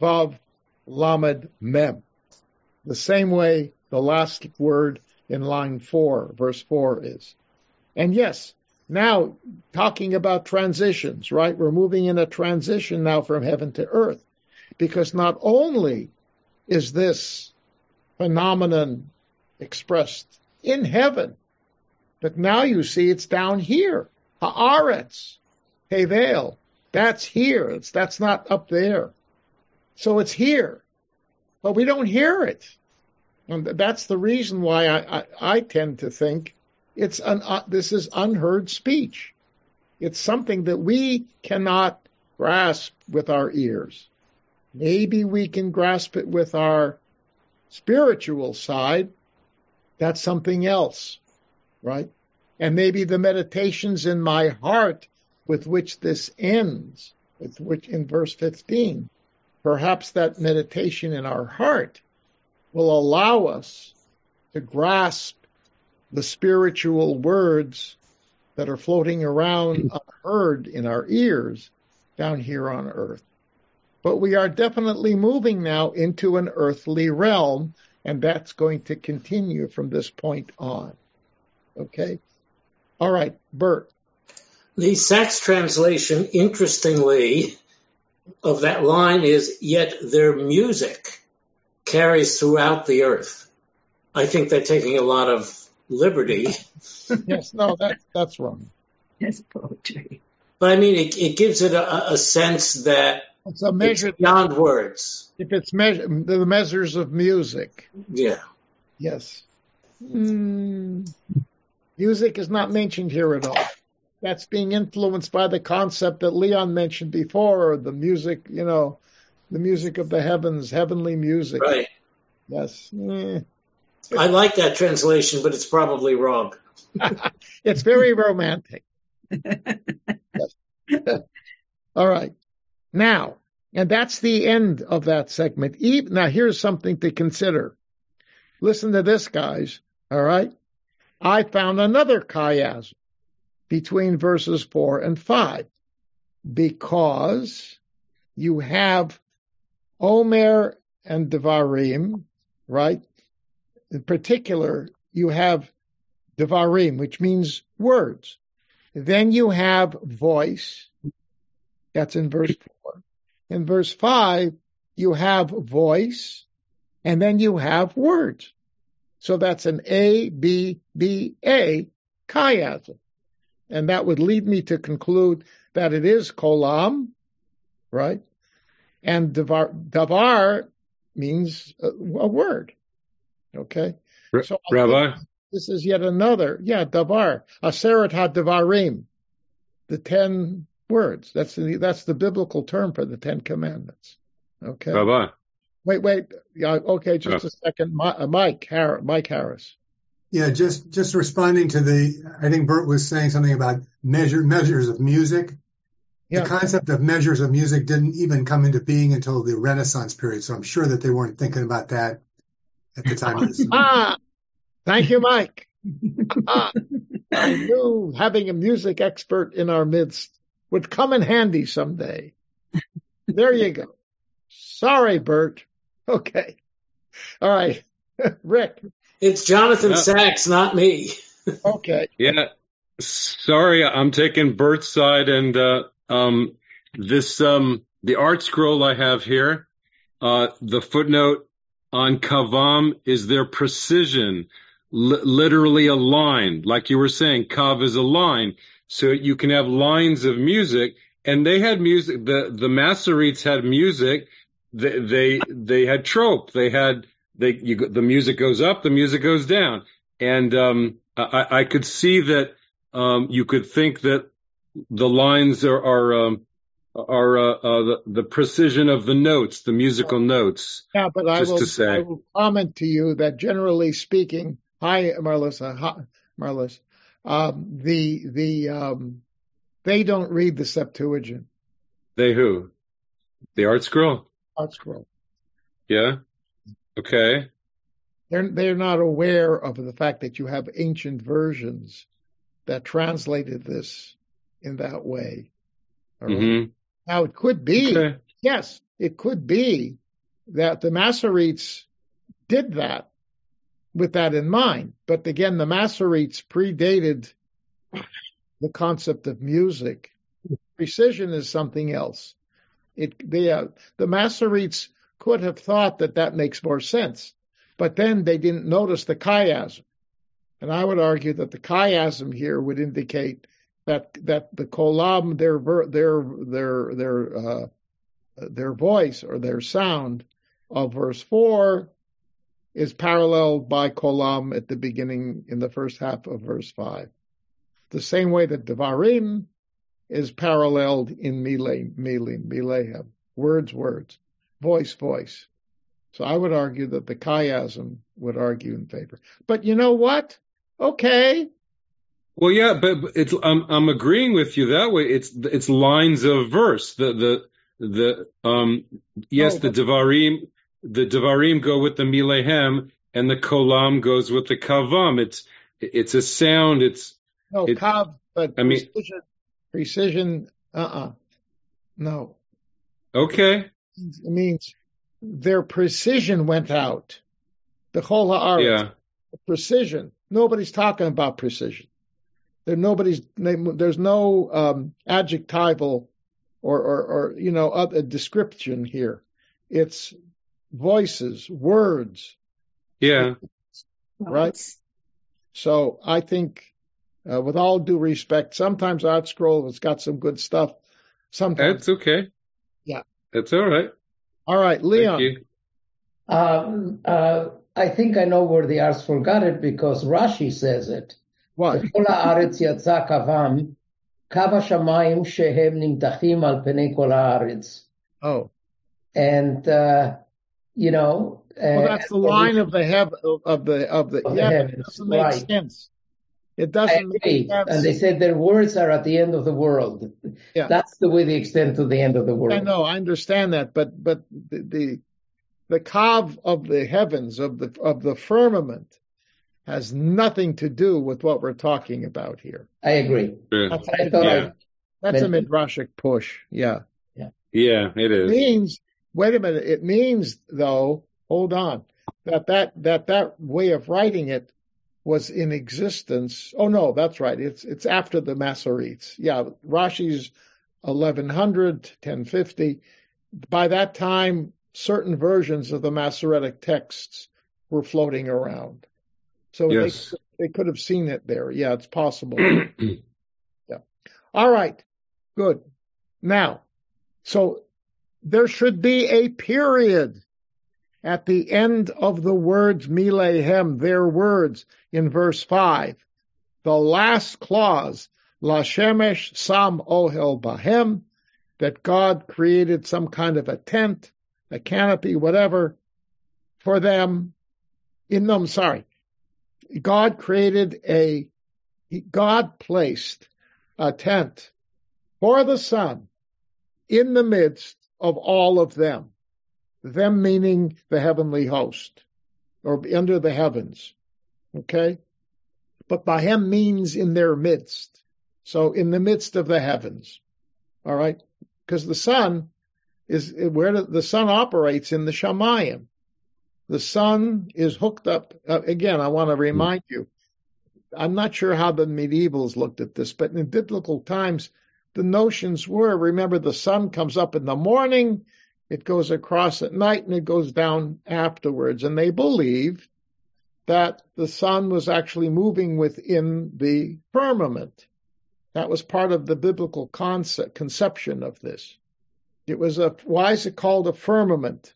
[SPEAKER 2] vav, lamed, mem. The same way the last word in line four, verse four is. And yes, now, talking about transitions, right? We're moving in a transition now from heaven to earth. Because not only is this phenomenon expressed in heaven, but now you see it's down here. Haaretz, Hevel, that's here. It's, that's not up there. So it's here. But we don't hear it. And that's the reason why I, I, I tend to think it's an, uh, this is unheard speech. It's something that we cannot grasp with our ears. Maybe we can grasp it with our spiritual side. That's something else, right? And maybe the meditations in my heart with which this ends, with which in verse 15, perhaps that meditation in our heart will allow us to grasp the spiritual words that are floating around unheard in our ears down here on earth. But we are definitely moving now into an earthly realm, and that's going to continue from this point on. Okay? All right, Bert.
[SPEAKER 7] The Sacks translation, interestingly, of that line is, yet their music carries throughout the earth. I think they're taking a lot of liberty.
[SPEAKER 2] yes, no, that, that's wrong.
[SPEAKER 9] It's poetry.
[SPEAKER 7] But I mean, it, it gives it a, a sense that
[SPEAKER 2] it's a measure
[SPEAKER 7] it's beyond words.
[SPEAKER 2] If it's measure, the measures of music.
[SPEAKER 7] Yeah.
[SPEAKER 2] Yes. Mm. Music is not mentioned here at all. That's being influenced by the concept that Leon mentioned before, the music, you know, the music of the heavens, heavenly music.
[SPEAKER 7] Right.
[SPEAKER 2] Yes. Eh.
[SPEAKER 7] I like that translation, but it's probably wrong.
[SPEAKER 2] it's very romantic. All right. Now, and that's the end of that segment. Now, here's something to consider. Listen to this, guys. All right. I found another chiasm between verses four and five because you have Omer and Devarim, right? In particular, you have Devarim, which means words. Then you have voice. That's in verse four. In verse five, you have voice, and then you have words. So that's an A, B, B, A chiasm. And that would lead me to conclude that it is kolam, right? And davar, davar means a, a word. Okay.
[SPEAKER 5] So Rabbi?
[SPEAKER 2] This is yet another, yeah, davar, aseret ha-davarim, the ten words. That's the, that's the biblical term for the Ten Commandments. Okay.
[SPEAKER 5] Rabbi.
[SPEAKER 2] Wait, wait. Yeah, okay, just oh. a second. Uh, Mike, Har- Mike Harris.
[SPEAKER 4] Yeah, just just responding to the. I think Bert was saying something about measure measures of music. Yeah. The concept of measures of music didn't even come into being until the Renaissance period, so I'm sure that they weren't thinking about that at the time. Of
[SPEAKER 2] ah, thank you, Mike. ah, I knew having a music expert in our midst would come in handy someday. There you go. Sorry, Bert. Okay. All right. Rick.
[SPEAKER 7] It's Jonathan
[SPEAKER 5] Yeah.
[SPEAKER 7] Sacks, not me.
[SPEAKER 2] Okay.
[SPEAKER 5] Yeah. Sorry, I'm taking Bert's side and uh um this um the ArtScroll I have here, uh the footnote on kavam is their precision, Li- literally a line, like you were saying, kav is a line, so you can have lines of music, and they had music. The the Masoretes had music. They they they had trope. They had they you the music goes up, the music goes down, and um I I could see that um you could think that the lines are are um are uh, uh the, the precision of the notes, the musical notes.
[SPEAKER 2] Yeah, but I will,
[SPEAKER 5] to say.
[SPEAKER 2] I will comment to you that generally speaking, hi, Marlissa, hi, Marlis, um, the, the, um, they don't read the Septuagint
[SPEAKER 5] They who? The ArtScroll.
[SPEAKER 2] art scroll.
[SPEAKER 5] Yeah. Okay.
[SPEAKER 2] They're, they're not aware of the fact that you have ancient versions that translated this in that way. All right?
[SPEAKER 5] hmm
[SPEAKER 2] Now it could be,
[SPEAKER 5] Okay.
[SPEAKER 2] yes, it could be that the Masoretes did that with that in mind. But again, the Masoretes predated the concept of music. Precision is something else. It, they, uh, the Masoretes could have thought that that makes more sense, but then they didn't notice the chiasm. And I would argue that the chiasm here would indicate that that the kolam, their their their their uh, their voice or their sound of verse four is paralleled by kolam at the beginning in the first half of verse five. The same way that devarim is paralleled in mile, milim, milehem, words, words, voice, voice. So I would argue that the chiasm would argue in favor. But you know what? Okay,
[SPEAKER 5] Well, yeah, but it's I'm I'm agreeing with you that way. It's it's lines of verse. The the the um yes,
[SPEAKER 2] No,
[SPEAKER 5] the devarim the devarim go with the milehem, and the kolam goes with the kavam. It's it's a sound. It's
[SPEAKER 2] no,
[SPEAKER 5] It-
[SPEAKER 2] kav, but
[SPEAKER 5] I mean-
[SPEAKER 2] precision, precision, uh-uh. No,
[SPEAKER 5] okay.
[SPEAKER 2] It means their precision went out. The whole haaretz,
[SPEAKER 5] Yeah.
[SPEAKER 2] precision. Nobody's talking about precision. There, nobody's. There's no um, adjectival or, or, or you know a description here. It's voices, words,
[SPEAKER 5] Yeah.
[SPEAKER 2] right? So I think, uh, with all due respect, sometimes ArtScroll has got some good stuff. Sometimes,
[SPEAKER 5] That's okay.
[SPEAKER 2] Yeah.
[SPEAKER 5] That's all right.
[SPEAKER 2] all right, Leon.
[SPEAKER 5] Thank you.
[SPEAKER 8] Um, uh, I think I know where the arts got it because Rashi says it.
[SPEAKER 2] What?
[SPEAKER 8] כל הארץ יצא קוום, קו השמיים שהם נמתחים על פני כל הארץ.
[SPEAKER 2] Oh,
[SPEAKER 8] And, uh, you know,
[SPEAKER 2] well,
[SPEAKER 8] uh,
[SPEAKER 2] that's the line of the heav of the of the.
[SPEAKER 8] Of the
[SPEAKER 2] yeah, but it
[SPEAKER 8] heavens,
[SPEAKER 2] doesn't make
[SPEAKER 8] right.
[SPEAKER 2] sense. It doesn't make sense.
[SPEAKER 8] And they said their words are at the end of the world.
[SPEAKER 2] Yeah.
[SPEAKER 8] That's the way they extend to the end of the world.
[SPEAKER 2] I know, I understand that, but but the the, the kav of the heavens of the of the firmament has nothing to do with what we're talking about here.
[SPEAKER 8] I agree.
[SPEAKER 5] Sure.
[SPEAKER 2] That's,
[SPEAKER 8] I thought
[SPEAKER 5] Yeah.
[SPEAKER 2] that's a midrashic push. Yeah,
[SPEAKER 5] Yeah, it
[SPEAKER 2] it
[SPEAKER 5] is.
[SPEAKER 2] means. Wait a minute. It means though. Hold on. That that that that way of writing it was in existence. Oh no, that's right. It's it's after the Masoretes. Yeah, Rashi's 1100, 1050. By that time, certain versions of the Masoretic texts were floating around. So
[SPEAKER 5] Yes.
[SPEAKER 2] they, they could have seen it there. Yeah, it's possible. Yeah. All right. Good. Now, so there should be a period at the end of the words milehem, their words in verse five. The last clause, la shemesh sam ohel bahem, that God created some kind of a tent, a canopy, whatever, for them. In them, sorry. God created a, God placed a tent for the sun in the midst of all of them. Them meaning the heavenly host or under the heavens. Okay. But Bahem means in their midst. So in the midst of the heavens. All right. Because the sun is where the sun operates in the Shamayim. the sun is hooked up. Uh, again, I want to remind you, I'm not sure how the medievals looked at this, but in biblical times, the notions were, remember, the sun comes up in the morning, it goes across at night, and it goes down afterwards. And they believed that the sun was actually moving within the firmament. That was part of the biblical concept, conception of this. It was a, why is it called a firmament?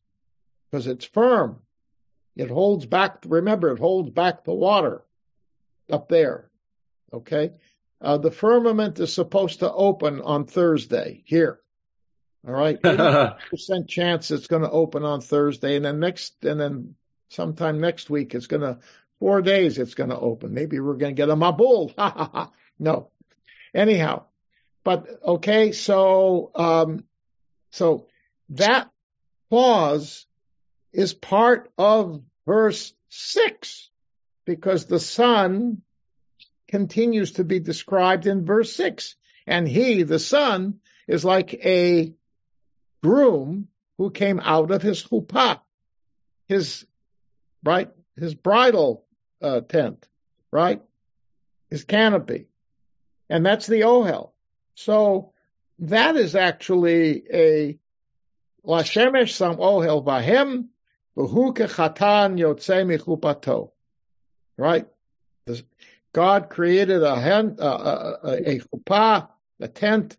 [SPEAKER 2] Because it's firm. It holds back, remember, it holds back the water up there. Okay. Uh, the firmament is supposed to open on Thursday here. All right. percent chance it's going to open on Thursday. And then next, and then sometime next week, it's going to, four days, it's going to open. Maybe we're going to get a mabul. no. Anyhow, but okay. So, um, so that clause is part of verse six because the sun continues to be described in verse six and he, the son, is like a groom who came out of his chuppah, his, right, his bridal uh, tent, right, his canopy. And that's the ohel. So that is actually a Lashemesh sam ohel vahem v'hu kechatan yotzei michupato. Right? God created a, hen, a, a, a chuppah, a tent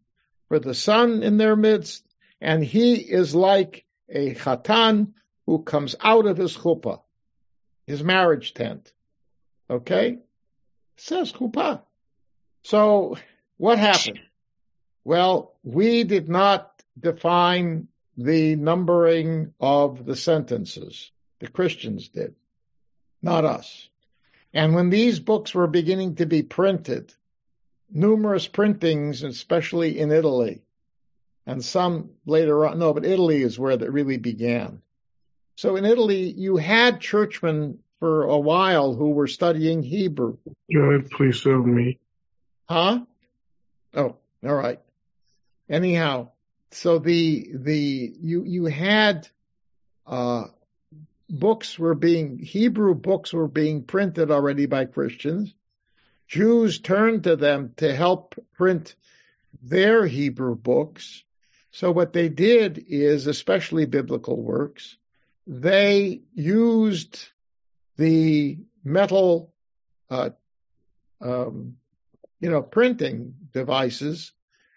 [SPEAKER 2] for the sun in their midst, and he is like a chatan who comes out of his chuppah, his marriage tent. Okay? Says chuppah. So what happened? Well, we did not define the numbering of the sentences. The Christians did, not us. And when these books were beginning to be printed, numerous printings, especially in Italy, and some later on. No, but Italy is where that really began. So in Italy, you had churchmen for a while who were studying Hebrew.
[SPEAKER 11] God, please help me.
[SPEAKER 2] Huh? Oh, all right. Anyhow, so the the you you had uh, books were being Hebrew books were being printed already by Christians. Jews turned to them to help print their Hebrew books. So what they did is, especially biblical works, they used the metal, uh, um, you know, printing devices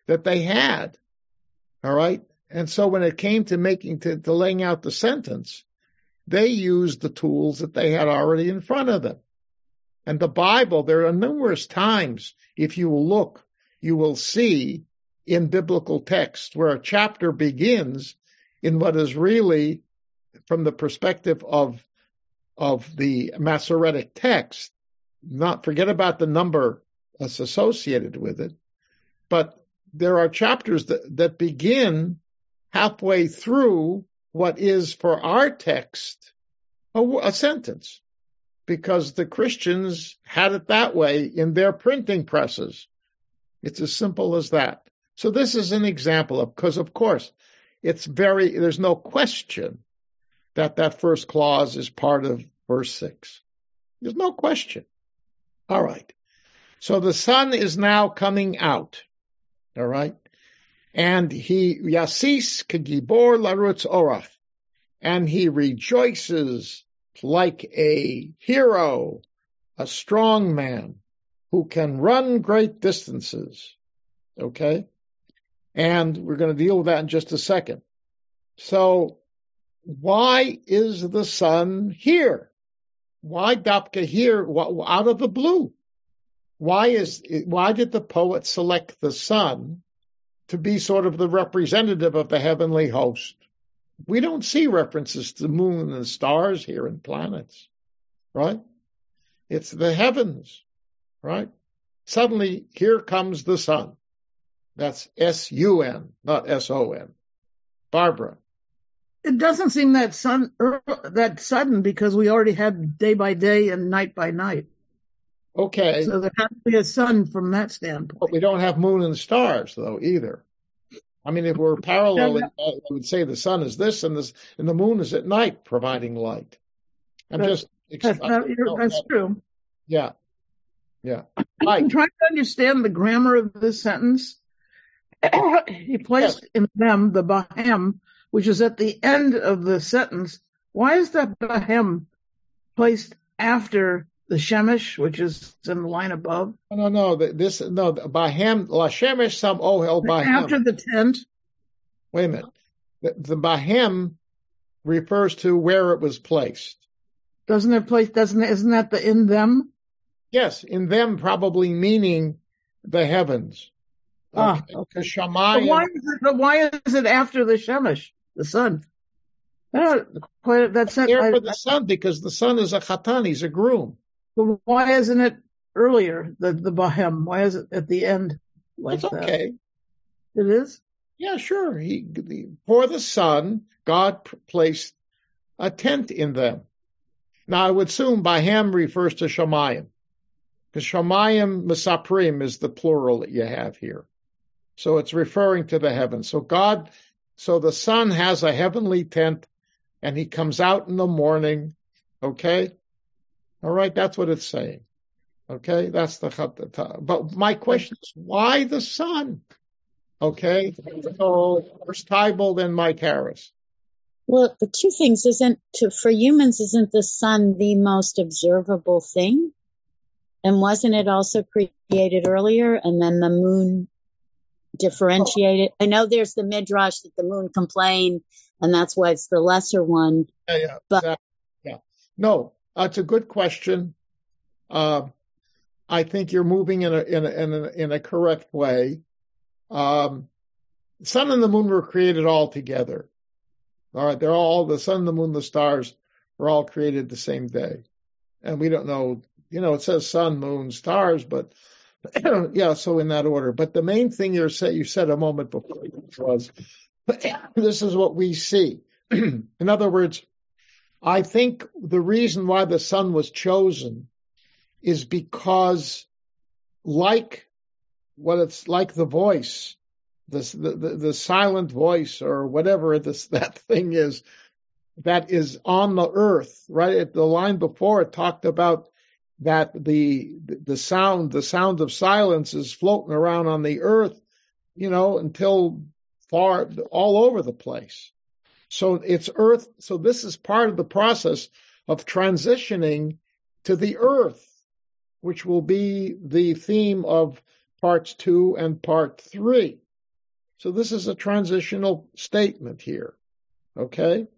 [SPEAKER 2] that they had. All right. And so when it came to making, to, to laying out the sentence, they used the tools that they had already in front of them. And the Bible, there are numerous times, if you look, you will see in biblical text where a chapter begins in what is really from the perspective of of the Masoretic text, not forget about the number that's associated with it, but there are chapters that, that begin halfway through what is for our text a, a sentence because the Christians had it that way in their printing presses. It's as simple as that. So this is an example of, because of course, it's very, there's no question that that first clause is part of verse six. There's no question. All right. So the sun is now coming out. All right. And he, Yasis kagibor larutz orach. And he rejoices like a hero, a strong man who can run great distances. Okay. And we're going to deal with that in just a second. So why is the sun here? Why davka here out of the blue? Why is, why did the poet select the sun to be sort of the representative of the heavenly host? We don't see references to the moon and stars here and planets, right? It's the heavens, right? Suddenly here comes the sun. That's S-U-N, not S-O-N. Barbara.
[SPEAKER 10] It doesn't seem that sun that sudden because we already had day by day and night by night.
[SPEAKER 2] Okay.
[SPEAKER 10] So there has to be a sun from that standpoint.
[SPEAKER 2] But we don't have moon and stars though either. I mean, if we're paralleling, I would say the sun is this and this, and the moon is at night providing light. I'm
[SPEAKER 10] That's-
[SPEAKER 2] just.
[SPEAKER 10] That's, not- that's true.
[SPEAKER 2] Yeah. Yeah.
[SPEAKER 10] I'm trying to understand the grammar of this sentence. He placed in them the Bahem, which is at the end of the sentence. Why is that Bahem placed after the Shemesh, which is in the line above?
[SPEAKER 2] No, no, no. This no. Bahem la shemesh sam ohel bahem.
[SPEAKER 10] After the tent.
[SPEAKER 2] Wait a minute. The, the bahem refers to where it was placed.
[SPEAKER 10] Doesn't it place, doesn't, isn't that the in them?
[SPEAKER 2] Yes, in them probably meaning the heavens.
[SPEAKER 10] Ah,
[SPEAKER 2] Okay. The
[SPEAKER 10] why is it, but why is it after the Shemesh, the sun? Quite, that's not,
[SPEAKER 2] There
[SPEAKER 10] I-
[SPEAKER 2] for the son because the sun is a chatan. He's a groom.
[SPEAKER 10] but why isn't it earlier, the, the Bahem? Why is it at the end like
[SPEAKER 2] That's
[SPEAKER 10] that?
[SPEAKER 2] okay.
[SPEAKER 10] It is?
[SPEAKER 2] Yeah, sure. He for the sun, God placed a tent in them. Now, I would assume Bahem refers to Shemayim, because Shemayim Misaprim is the plural that you have here. So it's referring to the heavens. So God, so the sun has a heavenly tent, and he comes out in the morning. Okay, all right, that's what it's saying. Okay, that's the chat- but my question is, why the sun? Okay, so first Tybalt, then Mike Harris.
[SPEAKER 6] Well, the two things isn't to, for humans, isn't the sun the most observable thing? And wasn't it also created earlier and then the moon differentiated? I know there's the midrash that the moon complained and that's why it's the lesser one.
[SPEAKER 2] Yeah, yeah,
[SPEAKER 6] But-
[SPEAKER 2] exactly. yeah. No, that's a good question. Uh, I think you're moving in a in a in a, in a correct way. Um, sun and the moon were created all together. All right, they're all the sun, the moon, the stars were all created the same day, and we don't know. You know, it says sun, moon, stars, but yeah, so in that order. But the main thing you said you said a moment before was this is what we see. in other words, I think the reason why the sun was chosen is because, like what it's like the voice, this, the, the the silent voice or whatever this that thing is, that is on the earth. Right the line before it talked about that the the sound the sound of silence is floating around on the earth, you know, until far all over the place. So it's earth. So this is part of the process of transitioning to the earth, which will be the theme of parts two and part three. So this is a transitional statement here. Okay.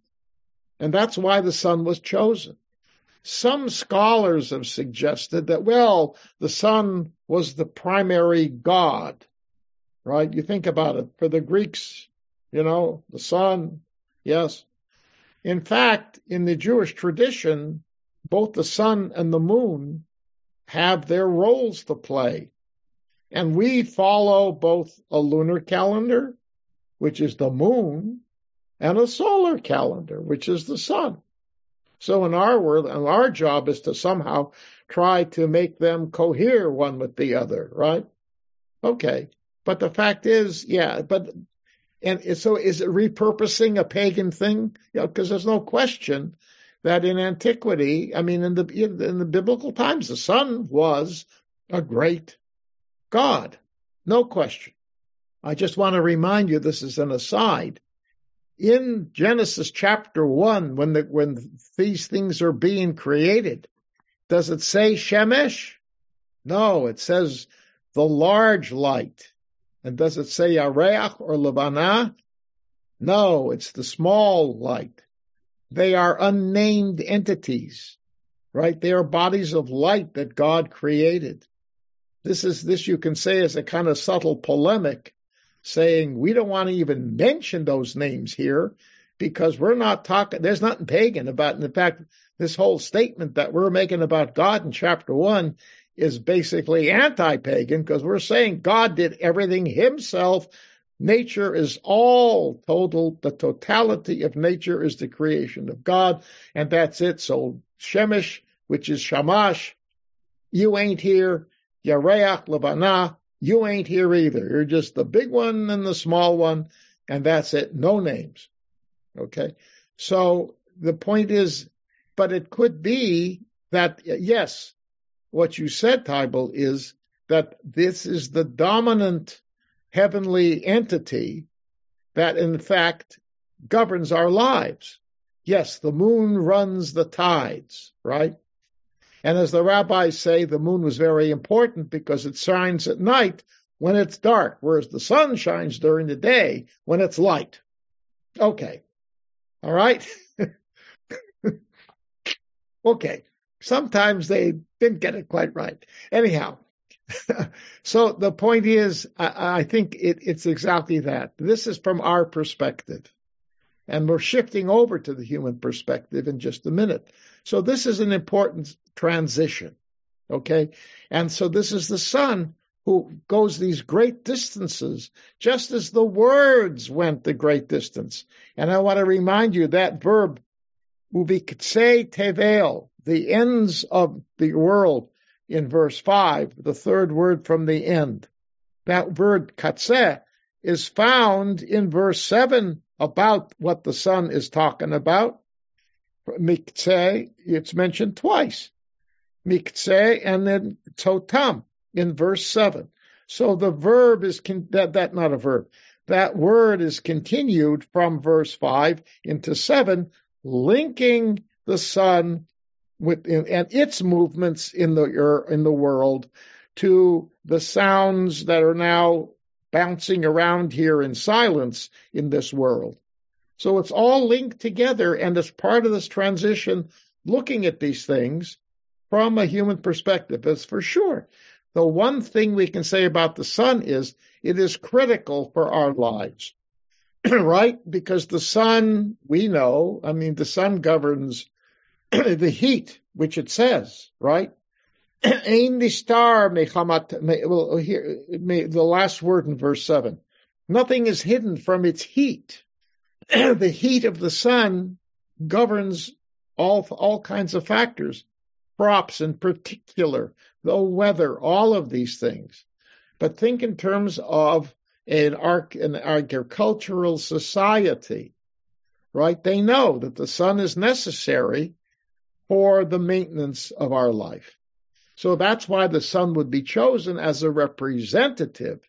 [SPEAKER 2] And that's why the sun was chosen. Some scholars have suggested that, well, the sun was the primary god, right? You think about it. For the Greeks, you know, the sun, yes. In fact, in the Jewish tradition, both the sun and the moon have their roles to play. And we follow both a lunar calendar, which is the moon, and a solar calendar, which is the sun. So in our world, our job is to somehow try to make them cohere one with the other, right? Okay. But the fact is, yeah, but, and so is it repurposing a pagan thing? Yeah, because there's no question that in antiquity, I mean, in the, in the biblical times, the sun was a great God. No question. I just want to remind you, this is an aside. In Genesis chapter one, when the, when these things are being created, does it say Shemesh? No, it says the large light. And does it say Yareach or Lebanah? No, it's the small light. They are unnamed entities, right? They are bodies of light that God created. This is, this you can say is a kind of subtle polemic saying we don't want to even mention those names here because we're not talking, there's nothing pagan about, in fact, this whole statement that we're making about God in chapter one is basically anti-pagan because we're saying God did everything himself. Nature is all total. The totality of nature is the creation of God. And that's it. So Shemesh, which is Shamash, you ain't here. Yareach, Lebanah, you ain't here either. You're just the big one and the small one. And that's it. No names. Okay. So the point is But it could be that, yes, what you said, Tybal, is that this is the dominant heavenly entity that in fact governs our lives. Yes, the moon runs the tides, right? And as the rabbis say, the moon was very important because it shines at night when it's dark, whereas the sun shines during the day when it's light. Okay. All right. okay. Sometimes they didn't get it quite right. Anyhow, so the point is, I, I think it, it's exactly that. This is from our perspective. And we're shifting over to the human perspective in just a minute. So this is an important transition. Okay. And so this is the sun who goes these great distances, just as the words went the great distance. And I want to remind you that verb, uvikse tevel, the ends of the world in verse 5, the third word from the end. That word katse is found in verse 7 about what the sun is talking about. Mikse, it's mentioned twice. Mikse and then totam in verse 7. So the verb is, con- that, that, not a verb. That word is continued from verse 5 into 7, linking the sun with, and its movements in the, in the world to the sounds that are now bouncing around here in silence in this world. So it's all linked together and as part of this transition, looking at these things from a human perspective is for sure. The one thing we can say about the sun is it is critical for our lives, right? Because the sun, we know, I mean, the sun governs the heat, which it says, right? Ain the star mechamat, well, here, the last word in verse seven. Nothing is hidden from its heat. the heat of the sun governs all, all kinds of factors, crops in particular, the weather, all of these things. But think in terms of an, arc, an agricultural society, right? They know that the sun is necessary for the maintenance of our life. So that's why the sun would be chosen as a representative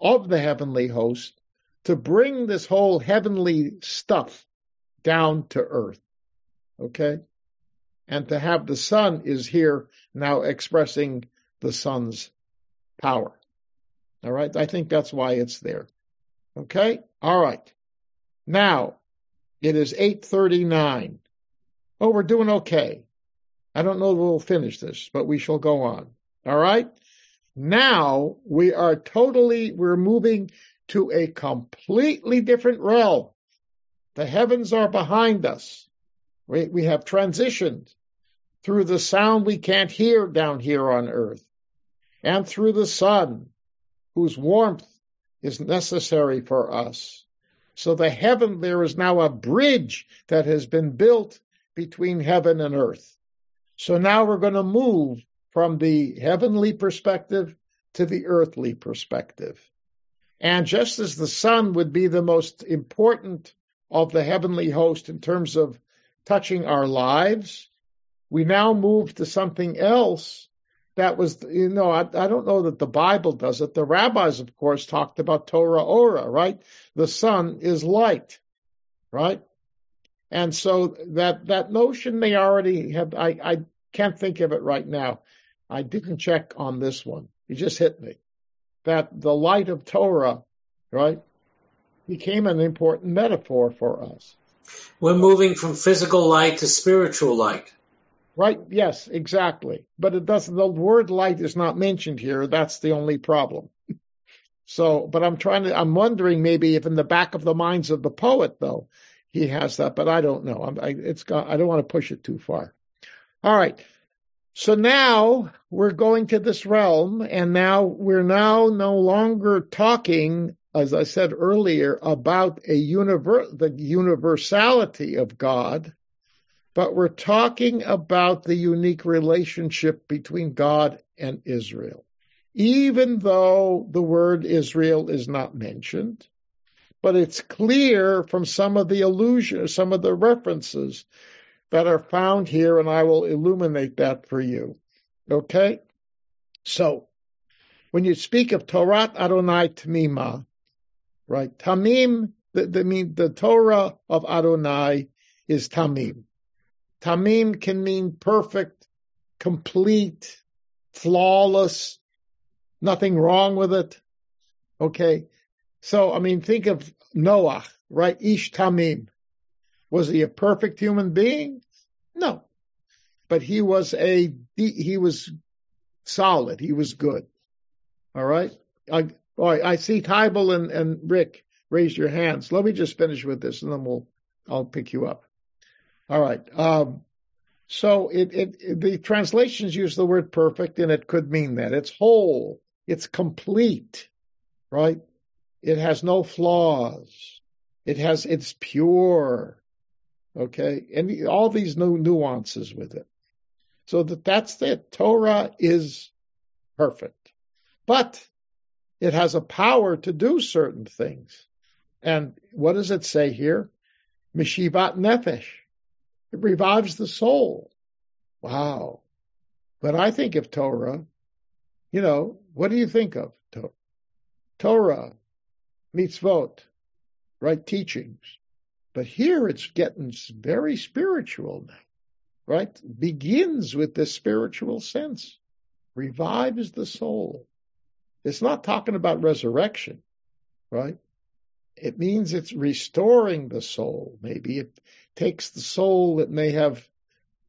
[SPEAKER 2] of the heavenly host to bring this whole heavenly stuff down to earth. Okay? And to have the sun is here now expressing the sun's power. All right? I think that's why it's there. Okay? All right. Now, it is 839. Oh, we're doing okay. I don't know if we'll finish this, but we shall go on. All right. Now we are totally, we're moving to a completely different realm. The heavens are behind us. We, we have transitioned through the sound we can't hear down here on earth and through the sun whose warmth is necessary for us. So the heaven, there is now a bridge that has been built between heaven and earth. So now we're going to move from the heavenly perspective to the earthly perspective. And just as the sun would be the most important of the heavenly host in terms of touching our lives, we now move to something else that was, you know, I, I, don't know that the Bible does it. The rabbis, of course, talked about Torah Ora, right? The sun is light, right? And so that, that notion they already have, I, I can't think of it right now. I didn't check on this one. It just hit me that the light of Torah, right, became an important metaphor for us.
[SPEAKER 7] We're moving from physical light to spiritual light.
[SPEAKER 2] Right, yes, exactly. But it doesn't, the word light is not mentioned here. That's the only problem. So, but I'm trying to, I'm wondering maybe if in the back of the minds of the poet, though, he has that, but I don't know. I'm, I, it's got, I don't want to push it too far. All right. So now we're going to this realm and now we're now no longer talking, as I said earlier, about a univer- the universality of God, but we're talking about the unique relationship between God and Israel. Even though the word Israel is not mentioned, but it's clear from some of the allusions, some of the references that are found here, and I will illuminate that for you. Okay? So, when you speak of Torah Adonai Tamima, right? Tamim, the, mean, the Torah of Adonai is Tamim. Tamim can mean perfect, complete, flawless, nothing wrong with it. Okay. So, I mean, think of Noah, right? Ish Tamim. Was he a perfect human being? No. But he was a, he was solid. He was good. All right. I, all right. I see Tybal and, and Rick raise your hands. Let me just finish with this and then we'll, I'll pick you up. All right. Um, so it, it, it, the translations use the word perfect and it could mean that it's whole. It's complete, right? It has no flaws. It has, it's pure. Okay. And all these new nuances with it. So that that's it. Torah is perfect, but it has a power to do certain things. And what does it say here? Mishivat nefesh. It revives the soul. Wow. But I think of Torah, you know, what do you think of Torah, mitzvot, right? Teachings. But here it's getting very spiritual now right, begins with this spiritual sense, revives the soul. It's not talking about resurrection, right? It means it's restoring the soul. Maybe it takes the soul that may have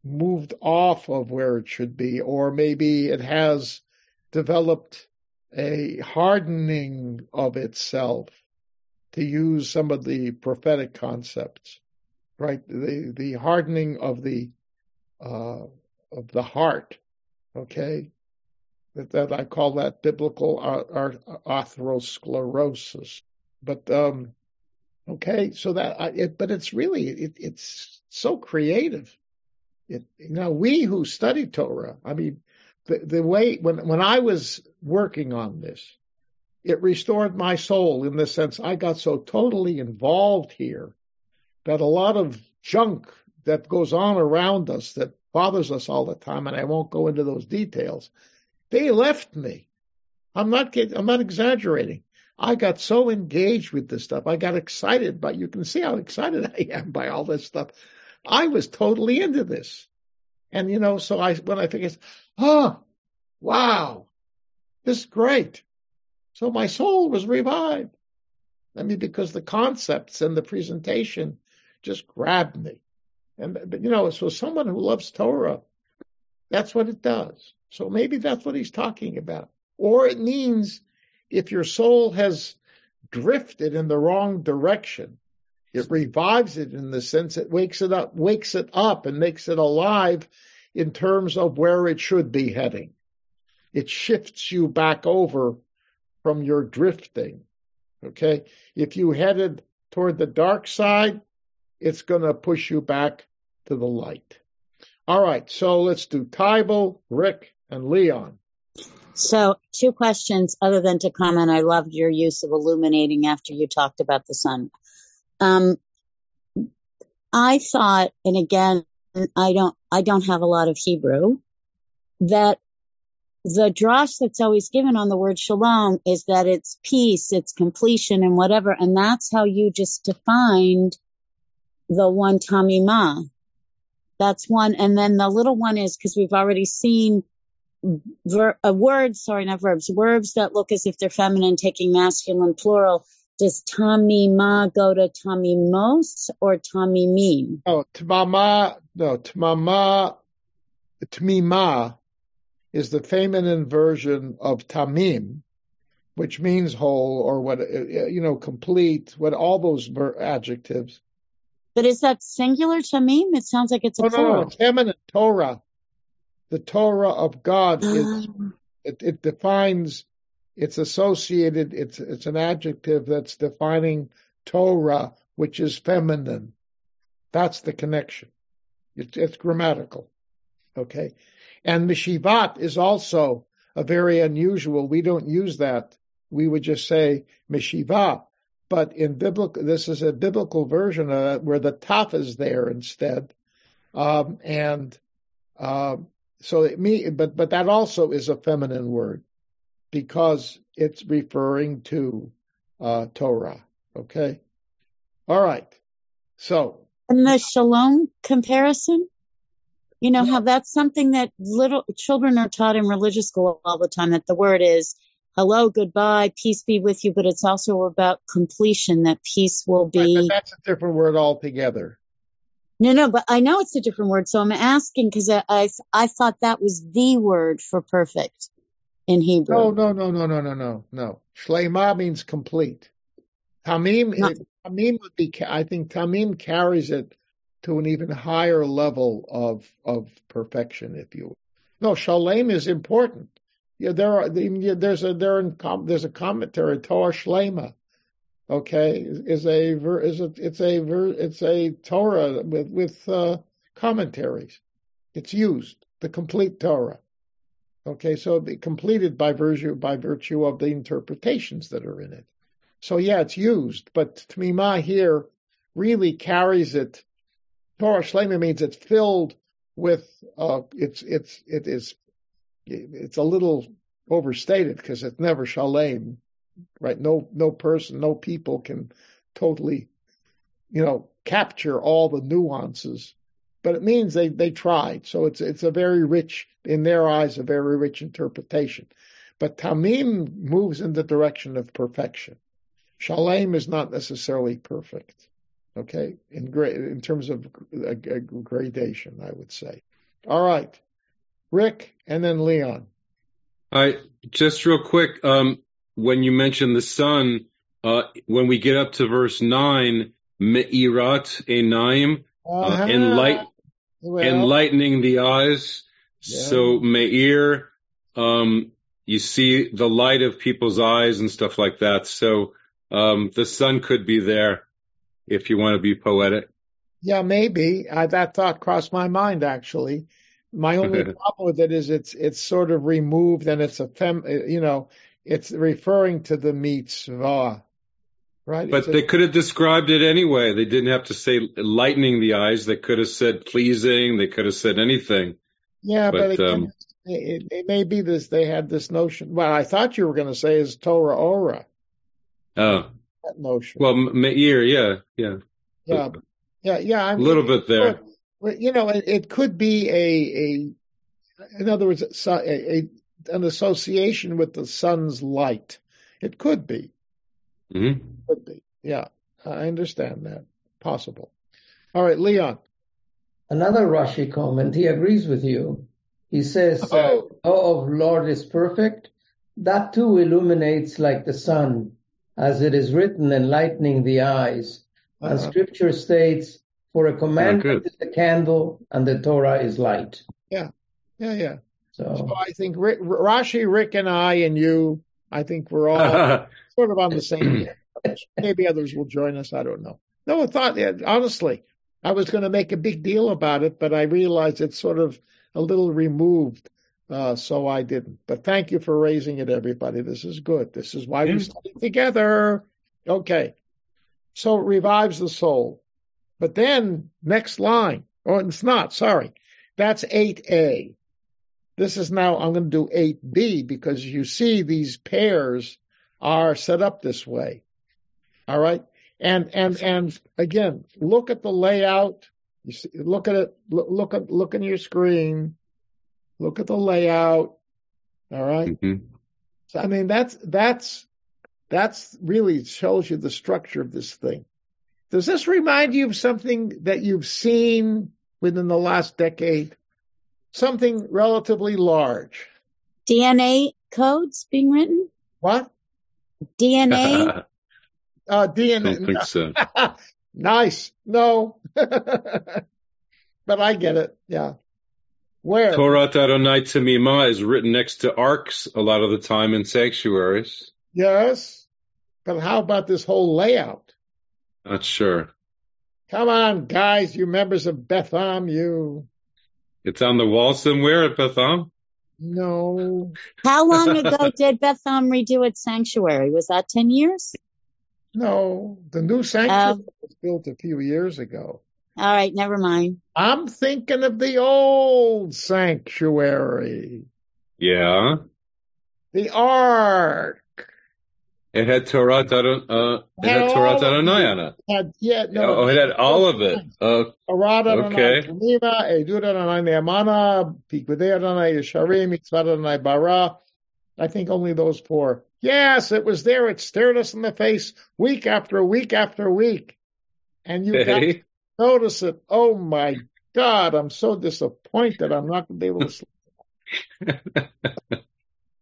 [SPEAKER 2] moved off of where it should be, or maybe it has developed a hardening of itself to use some of the prophetic concepts, right? The, the hardening of the uh, of the heart. Okay, that, that I call that biblical atherosclerosis. But um, okay, so that I, it, but it's really it, it's so creative. It, know, we who study Torah, I mean, the, the way when when I was working on this, it restored my soul in the sense I got so totally involved here that a lot of junk that goes on around us that bothers us all the time, and I won't go into those details. They left me. I'm not I'm not exaggerating. I got so engaged with this stuff. I got excited, but you can see how excited I am by all this stuff. I was totally into this. And you know, so I when I figured, oh, wow, this is great. So my soul was revived. I mean, because the concepts and the presentation just grabbed me. And but you know, so someone who loves Torah, that's what it does. So maybe that's what he's talking about. Or it means if your soul has drifted in the wrong direction, it revives it in the sense it wakes it up, wakes it up and makes it alive in terms of where it should be heading. It shifts you back over from your drifting. Okay. If you headed toward the dark side, it's going to push you back to the light. All right, so let's do Tybal, Rick, and Leon.
[SPEAKER 6] So, two questions other than to comment. I loved your use of illuminating after you talked about the sun. Um, I thought, and again, I don't, I don't have a lot of Hebrew, that the drash that's always given on the word shalom is that it's peace, it's completion and whatever. And that's how you just defined the one tamima. That's one. And then the little one is because we've already seen ver- uh, words, sorry, not verbs, verbs that look as if they're feminine taking masculine plural. Does tamima go to tamimos or Tommy tamimim?
[SPEAKER 2] Oh, tamama, no, tamama, tamima is the feminine version of tamim, which means whole or what, you know, complete, what all those adjectives.
[SPEAKER 6] But is that singular tamim? It sounds like it's a
[SPEAKER 2] oh,
[SPEAKER 6] plural.
[SPEAKER 2] No, no, feminine Torah. The Torah of God. Ah. it, it defines. It's associated. It's it's an adjective that's defining Torah, which is feminine. That's the connection. It's, it's grammatical. Okay. And Mishivat is also a very unusual. We don't use that. We would just say Mishiva. But in biblical, this is a biblical version where the taf is there instead. Um, and, uh, so it me, but, but that also is a feminine word because it's referring to, uh, Torah. Okay. All right. So.
[SPEAKER 6] And the shalom comparison? You know how that's something that little children are taught in religious school all the time that the word is hello, goodbye, peace be with you, but it's also about completion that peace will be.
[SPEAKER 2] Right, that's a different word altogether.
[SPEAKER 6] No, no, but I know it's a different word. So I'm asking because I, I, I thought that was the word for perfect in Hebrew.
[SPEAKER 2] No, no, no, no, no, no, no, no. Shlema means complete. Tamim, Tamim would be, I think Tamim carries it to an even higher level of, of perfection, if you will. No, Shalem is important. Yeah, there are, there's a, there in, there's a commentary, Torah Shlema. Okay, is a, is a, it's a, it's a Torah with, with, uh, commentaries. It's used, the complete Torah. Okay, so completed by virtue, by virtue of the interpretations that are in it. So yeah, it's used, but Tmima here really carries it. Torah Shlema means it's filled with, uh, it's, it's, it is, it's a little overstated because it's never Shalem, right? No, no person, no people can totally, you know, capture all the nuances, but it means they, they tried. So it's, it's a very rich, in their eyes, a very rich interpretation. But Tamim moves in the direction of perfection. Shalem is not necessarily perfect. Okay, in gra- in terms of a, a gradation, I would say. All right, Rick, and then Leon.
[SPEAKER 5] I just real quick, um, when you mentioned the sun, uh, when we get up to verse nine, me'irat enaim, uh,
[SPEAKER 2] Uh-huh.
[SPEAKER 5] enlight,
[SPEAKER 2] Well,
[SPEAKER 5] enlightening the eyes.
[SPEAKER 2] Yeah.
[SPEAKER 5] So me'ir, um, you see the light of people's eyes and stuff like that. So, um, the sun could be there if you want to be poetic.
[SPEAKER 2] yeah, maybe I, that thought crossed my mind actually. My only problem with it is it's it's sort of removed and it's a fem, you know, it's referring to the mitzvah, right?
[SPEAKER 5] But
[SPEAKER 2] a-
[SPEAKER 5] they could have described it anyway. They didn't have to say lightening the eyes. They could have said pleasing. They could have said anything.
[SPEAKER 2] Yeah, but,
[SPEAKER 5] But,
[SPEAKER 2] again,
[SPEAKER 5] um,
[SPEAKER 2] it, it may be this. They had this notion. Well, I thought you were going to say is Torah ora
[SPEAKER 5] Oh,
[SPEAKER 2] that notion.
[SPEAKER 5] well, Meir, yeah, yeah.
[SPEAKER 2] yeah, yeah, yeah. I
[SPEAKER 5] A little bit there.
[SPEAKER 2] Well, you know, it, it could be a a. In other words, a, a an association with the sun's light. It could be.
[SPEAKER 5] Hmm
[SPEAKER 2] Could be. Yeah, I understand that. Possible. All right, Leon.
[SPEAKER 8] Another Rashi comment, he agrees with you. He says,
[SPEAKER 2] Oh.
[SPEAKER 8] "Oh, of Lord is perfect." That too illuminates like the sun, as it is written, enlightening the eyes. And
[SPEAKER 2] Uh,
[SPEAKER 8] Scripture states, "For a commandment
[SPEAKER 5] good.
[SPEAKER 8] is a candle, and the Torah is light."
[SPEAKER 2] yeah, yeah. So
[SPEAKER 8] So
[SPEAKER 2] I think Rick, Rashi, Rick, and I, and you. I think we're all sort of on the same page. Maybe others will join us. I don't know. No, I thought, honestly, I was going to make a big deal about it, but I realized it's sort of a little removed, uh, so I didn't. But thank you for raising it, everybody. This is good. This is why we study together. Okay. So it revives the soul. But then, next line. Oh, it's not, sorry. That's 8a. This is now, I'm going to do 8b because you see these pairs are set up this way. All right. And, and, and again, look at the layout. You see, look at it, look, look at, look in your screen. Look at the layout. All right.
[SPEAKER 5] hmm
[SPEAKER 2] So, I mean, that's, that's, that's really shows you the structure of this thing. Does this remind you of something that you've seen within the last decade? Something relatively large.
[SPEAKER 6] DNA codes being written?
[SPEAKER 2] What?
[SPEAKER 6] DNA?
[SPEAKER 2] Uh,
[SPEAKER 5] Don't think so.
[SPEAKER 2] nice. No. but I get it. Yeah. Where?
[SPEAKER 5] Torah Adonai Tamima is written next to arcs a lot of the time in sanctuaries.
[SPEAKER 2] Yes. But how about this whole layout?
[SPEAKER 5] Not sure.
[SPEAKER 2] Come on, guys, you members of Beth Am, you.
[SPEAKER 5] It's on the wall somewhere at Beth Am.
[SPEAKER 2] No.
[SPEAKER 6] How long ago did Beth Am redo its sanctuary? Was that 10 years?
[SPEAKER 2] No. The new sanctuary oh. was built a few years ago.
[SPEAKER 6] All right, never mind.
[SPEAKER 2] I'm thinking of the old sanctuary,
[SPEAKER 5] Yeah.
[SPEAKER 2] the ark.
[SPEAKER 5] It had Torah, Adon- uh, it had
[SPEAKER 2] Had
[SPEAKER 5] Torah Adonai
[SPEAKER 2] it.
[SPEAKER 5] on it.
[SPEAKER 2] Had, yeah, no.
[SPEAKER 5] Oh, it had all of it. Uh,
[SPEAKER 2] Torah Adonai
[SPEAKER 5] Okay.
[SPEAKER 2] Adonai Ne'amana, Pikudei Adonai Yesharim, Mitzvah Adonai Bara. I think only those four. Yes, it was there. It stared us in the face week after week after week. And you got notice it. Oh my God, I'm so disappointed. I'm not going to be able to sleep.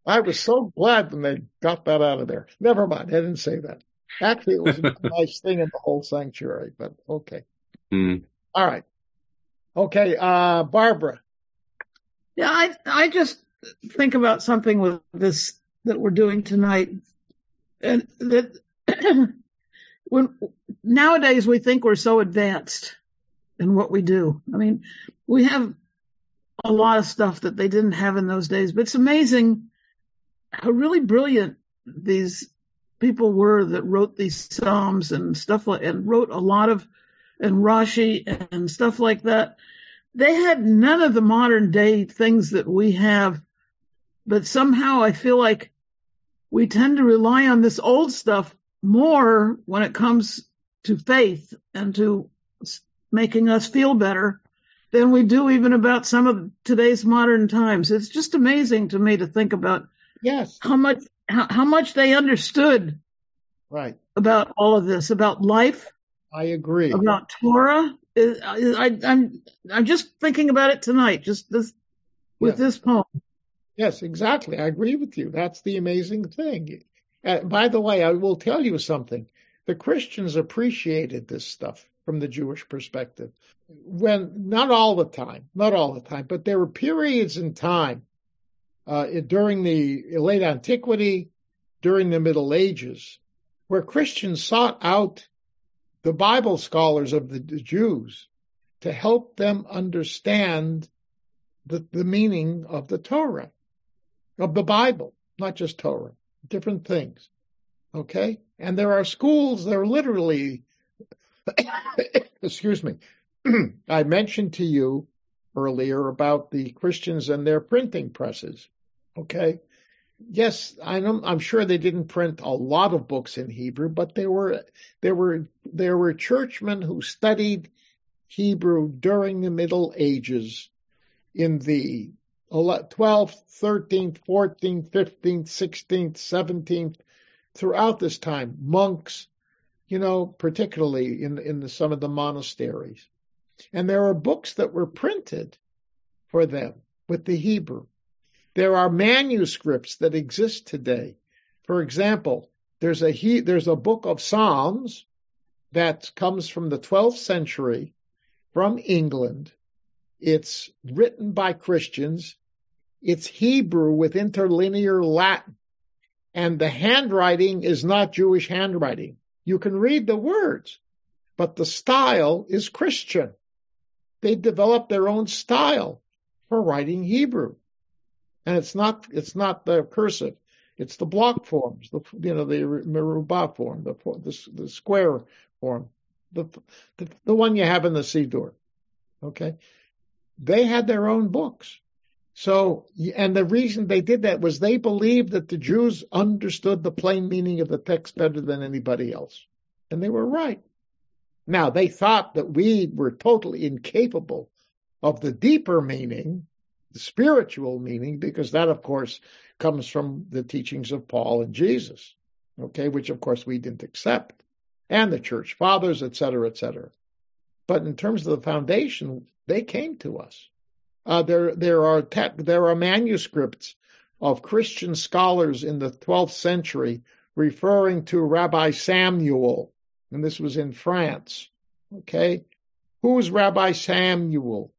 [SPEAKER 2] I was so glad when they got that out of there. Never mind. I didn't say that. Actually, it was a nice thing in the whole sanctuary, but okay.
[SPEAKER 5] Hmm.
[SPEAKER 2] All right. Okay. Uh, Barbara.
[SPEAKER 10] Yeah, I I just think about something with this that we're doing tonight, and that when nowadays we think we're so advanced in what we do. I mean, we have a lot of stuff that they didn't have in those days, but it's amazing how really brilliant these people were that wrote these psalms and stuff like and wrote a lot of and Rashi and stuff like that. They had none of the modern day things that we have, but somehow I feel like we tend to rely on this old stuff more when it comes to faith and to making us feel better than we do even about some of today's modern times. It's just amazing to me to think about
[SPEAKER 2] Yes.
[SPEAKER 10] how much how, how much they understood
[SPEAKER 2] Right.
[SPEAKER 10] about all of this, about life,
[SPEAKER 2] I agree.
[SPEAKER 10] about Torah. I, I, I'm I'm just thinking about it tonight, just this with
[SPEAKER 2] Yeah.
[SPEAKER 10] this poem.
[SPEAKER 2] Yes, exactly. I agree with you. That's the amazing thing. Uh, by the way, I will tell you something. The Christians appreciated this stuff from the Jewish perspective. When, not all the time, not all the time, but there were periods in time uh, during the late antiquity, during the Middle Ages, where Christians sought out the Bible scholars of the, Jews to help them understand the, the meaning of the Torah, of the Bible, not just Torah, different things. Okay? And there are schools that are literally, excuse me, I mentioned to you earlier about the Christians and their printing presses. Okay? Yes, I know, I'm sure they didn't print a lot of books in Hebrew, but there were, there were, there were churchmen who studied Hebrew during the Middle Ages in the 12th, 13th, 14th, 15th, 16th, 17th, throughout this time, monks, you know, particularly in, in the, some of the monasteries. And there are books that were printed for them with the Hebrew. There are manuscripts that exist today. For example, there's a he, there's a book of Psalms that comes from the 12th century from England. It's written by Christians. It's Hebrew with interlinear Latin. And the handwriting is not Jewish handwriting. You can read the words, but the style is Christian. They developed their own style for writing Hebrew. And it's not, it's not the cursive. It's the block forms, the, you know, the merubah form, the, the, the square form, the, the, the one you have in the Siddur. Okay. They had their own books. So, and the reason they did that was they believed that the Jews understood the plain meaning of the text better than anybody else. And they were right. Now, they thought that we were totally incapable of the deeper meaning, spiritual meaning, because that, of course, comes from the teachings of Paul and Jesus, okay, which, of course, we didn't accept, and the church fathers, et cetera, et cetera. But in terms of the foundation, they came to us. Uh, there, there are te- there are manuscripts of Christian scholars in the 12th century referring to Rabbi Samuel, and this was in France. Okay, who's Rabbi Samuel?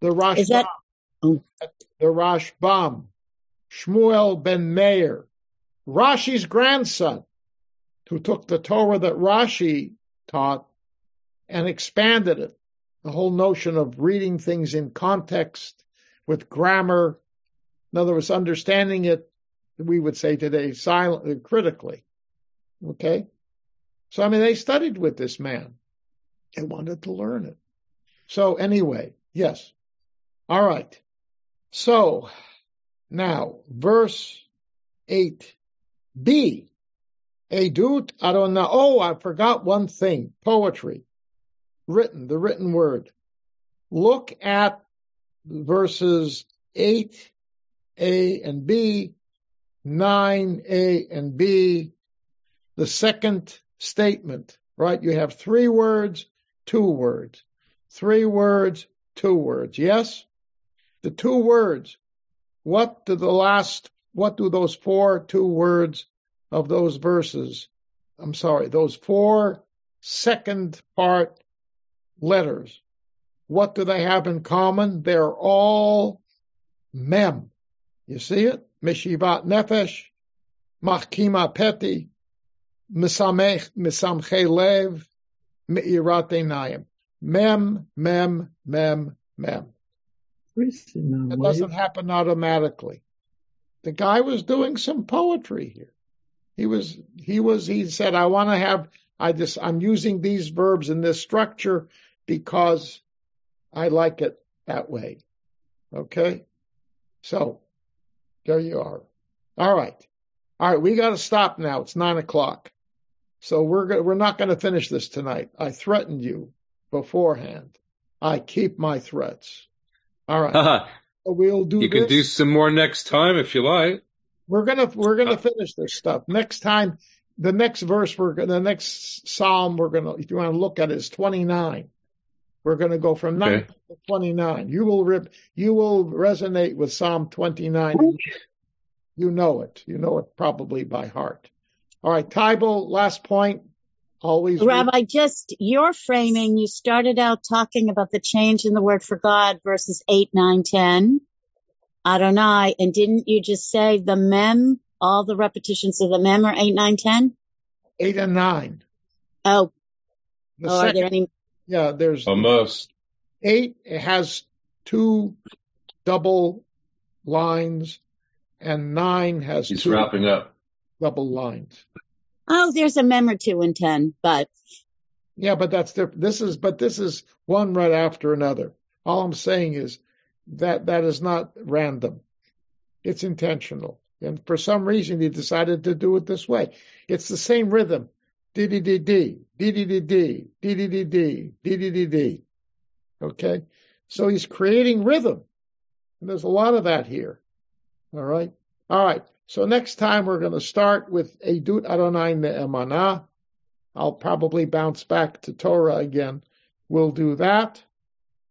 [SPEAKER 2] The
[SPEAKER 6] Is that-.
[SPEAKER 2] The Rashbam, Shmuel ben Meir, Rashi's grandson, who took the Torah that Rashi taught and expanded it the whole notion of reading things in context with grammar. In other words, understanding it, we would say today, silently, uh, critically. Okay? So, I mean, they studied with this man. They wanted to learn it. So anyway, yes. All right. So now verse 8b. Edut Adonai. Oh, I forgot one thing. Poetry. Written, the written word. Look at verses 8a and b, 9a and b, the second statement, right? You have three words, two words. Three words, two words. Yes? The two words. What do the last, what do those four two words of those verses, I'm sorry, those four second part letters, what do they have in common? They're all mem. You see it? Mishivat nefesh, machkima peti, misamech, misamche lev, meirat einayim. Mem, mem, mem, mem. It doesn't happen automatically. The guy was doing some poetry here. He was, he was, he said, I want to have, I just, I'm using these verbs in this structure because I like it that way. Okay. So there you are. All right. All right. We got to stop now. It's nine o'clock. So we're go- we're not going to finish this tonight. I threatened you beforehand. I keep my threats. All right. Uh-huh. we'll do.
[SPEAKER 5] You
[SPEAKER 2] this.
[SPEAKER 5] can do some more next time if you like.
[SPEAKER 2] We're gonna we're gonna uh-huh. finish this stuff next time. The next verse we're gonna the next psalm we're gonna if you want to look at is twenty nine. We're gonna go from
[SPEAKER 5] Okay.
[SPEAKER 2] nine to twenty nine. You will rip you will resonate with Psalm twenty nine. You know it. You know it probably by heart. All right, Tybal, last point. Always
[SPEAKER 6] Rabbi, just your framing, you started out talking about the change in the word for God, verses 8, 9, 10, Adonai, and didn't you just say the mem, all the repetitions of the mem are 8, 9, 10?
[SPEAKER 2] eight and nine.
[SPEAKER 6] Oh,
[SPEAKER 2] The
[SPEAKER 6] oh are there
[SPEAKER 2] second,
[SPEAKER 6] any?
[SPEAKER 2] yeah, there's
[SPEAKER 5] Almost.
[SPEAKER 2] eight. It has two double lines, and nine has
[SPEAKER 5] He's
[SPEAKER 2] two
[SPEAKER 5] wrapping up.
[SPEAKER 2] double lines.
[SPEAKER 6] Oh, there's a mem or two in 10, but
[SPEAKER 2] Yeah, but that's different. This is, but this is one right after another. All I'm saying is that that is not random. It's intentional. And for some reason, he decided to do it this way. It's the same rhythm. D-D-D-D, D-D-D-D, D-D-D-D, D-D-D-D. Okay? So he's creating rhythm. And there's a lot of that here. All right? All right. So next time we're going to start with Edut Adonai Ne'emanah. I'll probably bounce back to Torah again. We'll do that.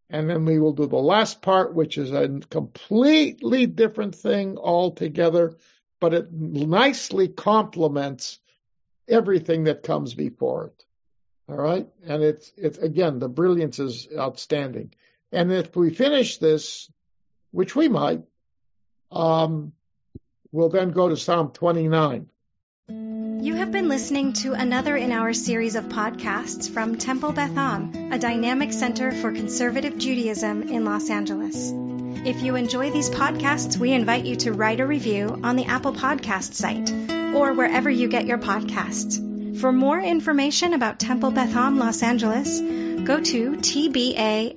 [SPEAKER 2] And then we will do the last part, which is a completely different thing altogether, but it nicely complements everything that comes before it. All right. And it's, it's again, the brilliance is outstanding. And if we finish this, which we might, um, we'll then go to Psalm 29.
[SPEAKER 1] You have been listening to another in our series of podcasts from Temple Beth Am, a dynamic center for conservative Judaism in Los Angeles. If you enjoy these podcasts, we invite you to write a review on the Apple Podcast site or wherever you get your podcasts. For more information about Temple Beth Am Los Angeles, go to tbala.org.